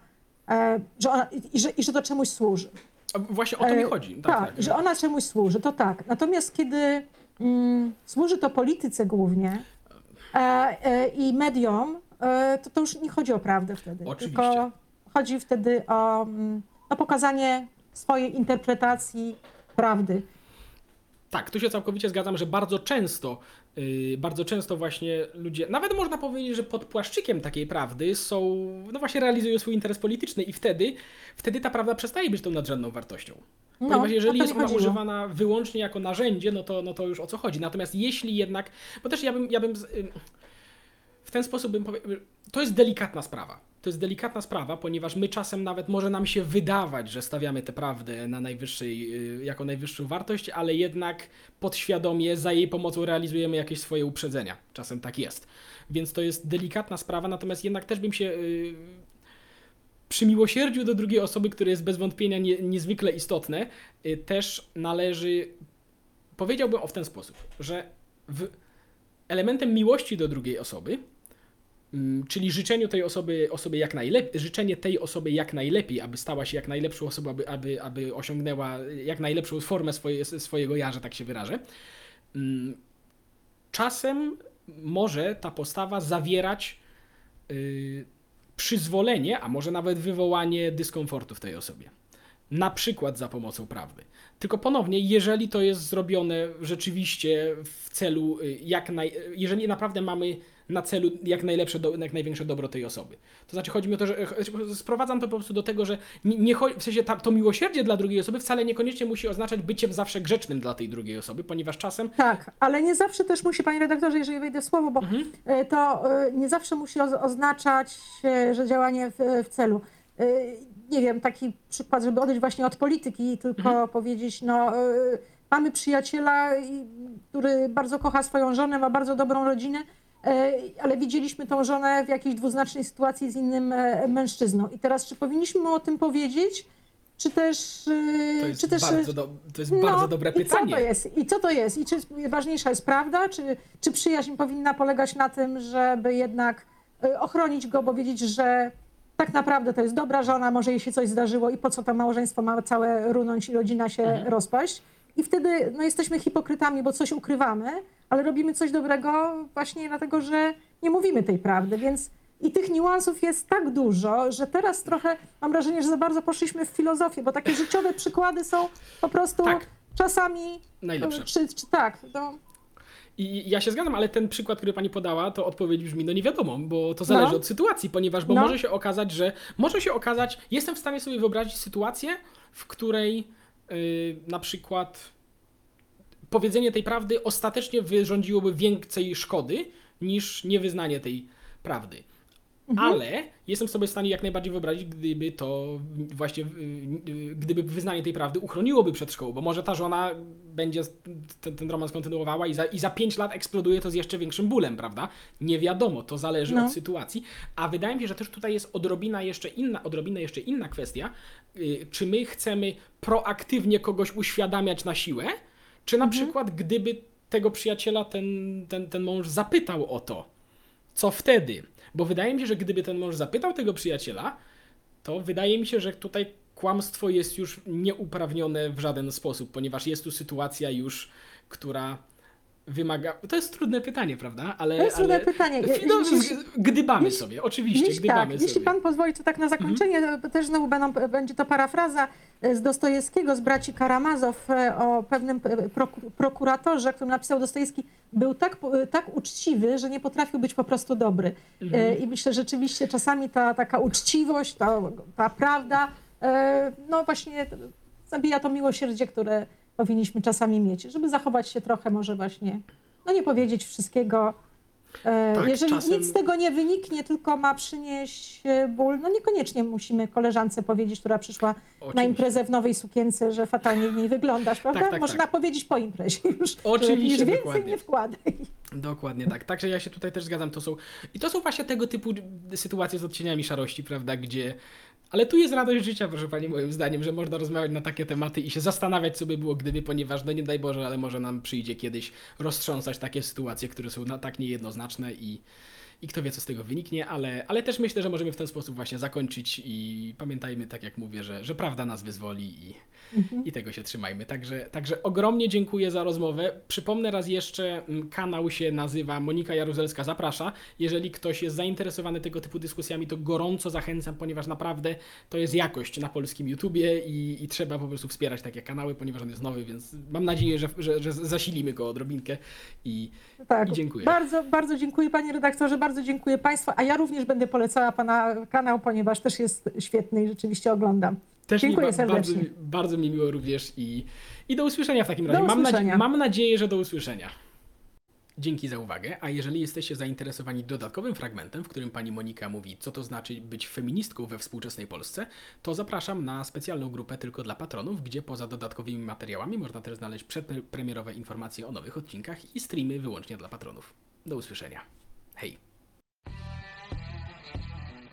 B: e, że ona, i, że, i że to czemuś służy.
A: Właśnie o to mi
B: E,
A: chodzi.
B: Tak, że ona czemuś służy, to tak. Natomiast kiedy mm, służy to polityce głównie e, e, i mediom, e, to, to już nie chodzi o prawdę wtedy.
A: Oczywiście.
B: Tylko chodzi wtedy o, mm, o pokazanie swojej interpretacji prawdy.
A: Tak, tu się całkowicie zgadzam, że bardzo często, bardzo często właśnie ludzie, nawet można powiedzieć, że pod płaszczykiem takiej prawdy są, no właśnie realizują swój interes polityczny i wtedy, wtedy ta prawda przestaje być tą nadrzędną wartością.
B: No,
A: Ponieważ jeżeli jest ona
B: chodziło.
A: używana wyłącznie jako narzędzie, no to, no to już o co chodzi. Natomiast jeśli jednak, bo też ja bym, ja bym ym, w ten sposób bym powiedział, to jest delikatna sprawa. To jest delikatna sprawa, ponieważ my czasem nawet może nam się wydawać, że stawiamy tę prawdę na najwyższej, y, jako najwyższą wartość, ale jednak podświadomie za jej pomocą realizujemy jakieś swoje uprzedzenia. Czasem tak jest. Więc to jest delikatna sprawa, natomiast jednak też bym się y, przy miłosierdziu do drugiej osoby, które jest bez wątpienia nie, niezwykle istotne, y, też należy, powiedziałbym o w ten sposób, że w elementem miłości do drugiej osoby, czyli życzeniu tej osoby, osoby jak najlepiej, życzenie tej osoby jak najlepiej, aby stała się jak najlepszą osobą, aby, aby, aby osiągnęła jak najlepszą formę swoje, swojego ja, że tak się wyrażę. mm, Czasem może ta postawa zawierać y, przyzwolenie, a może nawet wywołanie dyskomfortu w tej osobie. Na przykład za pomocą prawdy. Tylko ponownie, jeżeli to jest zrobione rzeczywiście w celu y, jak naj... jeżeli naprawdę mamy na celu jak najlepsze, do, jak największe dobro tej osoby. To znaczy chodzi mi o to, że sprowadzam to po prostu do tego, że nie, nie w sensie ta, to miłosierdzie dla drugiej osoby wcale niekoniecznie musi oznaczać byciem zawsze grzecznym dla tej drugiej osoby, ponieważ czasem
B: Tak, ale nie zawsze też musi, panie redaktorze, jeżeli wejdę w słowo, bo
A: Mhm.
B: e, to e, nie zawsze musi oz- oznaczać, że działanie w, w celu. E, Nie wiem, taki przykład, żeby odejść właśnie od polityki, tylko
A: Mhm.
B: powiedzieć, no mamy przyjaciela, i- który bardzo kocha swoją żonę, ma bardzo dobrą rodzinę, ale widzieliśmy tą żonę w jakiejś dwuznacznej sytuacji z innym e, mężczyzną. I teraz, czy powinniśmy mu o tym powiedzieć, czy też... e,
A: to jest,
B: czy też
A: bardzo, do, to jest bardzo dobre
B: No, i
A: pytanie.
B: Co to jest? I co to jest? I czy ważniejsza jest prawda? Czy, czy przyjaźń powinna polegać na tym, żeby jednak ochronić go, bo wiedzieć, że tak naprawdę to jest dobra żona, może jej się coś zdarzyło i po co to małżeństwo ma całe runąć i rodzina się
A: Mhm.
B: rozpaść? I wtedy no, jesteśmy hipokrytami, bo coś ukrywamy, ale robimy coś dobrego właśnie dlatego, że nie mówimy tej prawdy, więc i tych niuansów jest tak dużo, że teraz trochę mam wrażenie, że za bardzo poszliśmy w filozofię, bo takie życiowe przykłady są po prostu
A: Tak.
B: czasami.
A: Najlepsze.
B: Czy, czy tak, no,
A: I ja się zgadzam, ale ten przykład, który pani podała, to odpowiedź brzmi, no nie wiadomo, bo to zależy
B: No.
A: od sytuacji, ponieważ bo
B: No.
A: może się okazać, że może się okazać, jestem w stanie sobie wyobrazić sytuację, w której yy, na przykład powiedzenie tej prawdy ostatecznie wyrządziłoby więcej szkody niż niewyznanie tej prawdy.
B: Mhm.
A: Ale jestem sobie w stanie jak najbardziej wyobrazić, gdyby to właśnie, y, y, gdyby wyznanie tej prawdy uchroniłoby przed szkołą, bo może ta żona będzie ten, ten romans kontynuowała i za, i za 5 lat eksploduje to z jeszcze większym bólem, prawda? Nie wiadomo, to zależy
B: No.
A: od sytuacji. A wydaje mi się, że też tutaj jest odrobina jeszcze inna, odrobina jeszcze inna kwestia, y, czy my chcemy proaktywnie kogoś uświadamiać na siłę, czy na przykład gdyby tego przyjaciela ten, ten, ten mąż zapytał o to, co wtedy? Bo wydaje mi się, że gdyby ten mąż zapytał tego przyjaciela, to wydaje mi się, że tutaj kłamstwo jest już nieuprawnione w żaden sposób, ponieważ jest tu sytuacja już, która wymaga. To jest trudne pytanie, prawda? Ale,
B: To jest
A: ale...
B: trudne pytanie.
A: No,
B: jeśli-
A: gdybamy
B: jeśli-
A: sobie, oczywiście,
B: jeśli,
A: gdybamy
B: tak,
A: sobie. Mhm.
B: jeśli pan pozwoli, to tak na zakończenie, to też znowu będą, będzie to parafraza e, z Dostojewskiego, z braci Karamazow e, o pewnym e, proku- prokuratorze, który napisał Dostojewski, był tak, tak uczciwy, że nie potrafił być po prostu dobry.
A: Mhm.
B: I myślę, że rzeczywiście czasami ta taka uczciwość, ta, ta prawda, no właśnie zabija to miłosierdzie, które powinniśmy czasami mieć, żeby zachować się trochę może właśnie, no nie powiedzieć wszystkiego. E,
A: Tak,
B: Jeżeli
A: czasem-
B: nic z tego nie wyniknie, tylko ma przynieść e, ból, no niekoniecznie musimy koleżance powiedzieć, która przyszła na
A: Oczywiście.
B: imprezę w nowej sukience, że fatalnie w niej wyglądasz, prawda?
A: Tak, tak,
B: Można
A: tak.
B: powiedzieć po imprezie <laughs> już.
A: Oczywiście,
B: że więcej
A: dokładnie.
B: nie wkładaj.
A: Dokładnie tak. Także ja się tutaj też zgadzam. To są, I to są właśnie tego typu sytuacje z odcieniami szarości, prawda, gdzie. Ale tu jest radość życia, proszę pani, moim zdaniem, że można rozmawiać na takie tematy i się zastanawiać, co by było gdyby, ponieważ, no nie daj Boże, ale może nam przyjdzie kiedyś roztrząsać takie sytuacje, które są na, tak niejednoznaczne i, i kto wie, co z tego wyniknie, ale, ale też myślę, że możemy w ten sposób właśnie zakończyć i pamiętajmy, tak jak mówię, że, że prawda nas wyzwoli i, i tego się trzymajmy. Także, także ogromnie dziękuję za rozmowę. Przypomnę raz jeszcze, mm, kanał się nazywa Monika Jaruzelska Zaprasza. Jeżeli ktoś jest zainteresowany tego typu dyskusjami, to gorąco zachęcam, ponieważ naprawdę to jest jakość na polskim YouTubie i, i trzeba po prostu wspierać takie kanały, ponieważ on jest nowy, więc mam nadzieję, że, że, że zasilimy go odrobinkę i,
B: Tak,
A: i dziękuję.
B: Bardzo, bardzo dziękuję panie redaktorze, bardzo dziękuję państwu, a ja również będę polecała pana kanał, ponieważ też jest świetny i rzeczywiście oglądam.
A: Też
B: Dziękuję
A: mi ba- bardzo, bardzo mi miło również i, i do usłyszenia w takim razie. Mam, nadzie- mam nadzieję, że do usłyszenia. Dzięki za uwagę, a jeżeli jesteście zainteresowani dodatkowym fragmentem, w którym pani Monika mówi, co to znaczy być feministką we współczesnej Polsce, to zapraszam na specjalną grupę tylko dla patronów, gdzie poza dodatkowymi materiałami można też znaleźć przedpremierowe informacje o nowych odcinkach i streamy wyłącznie dla patronów. Do usłyszenia. Hej!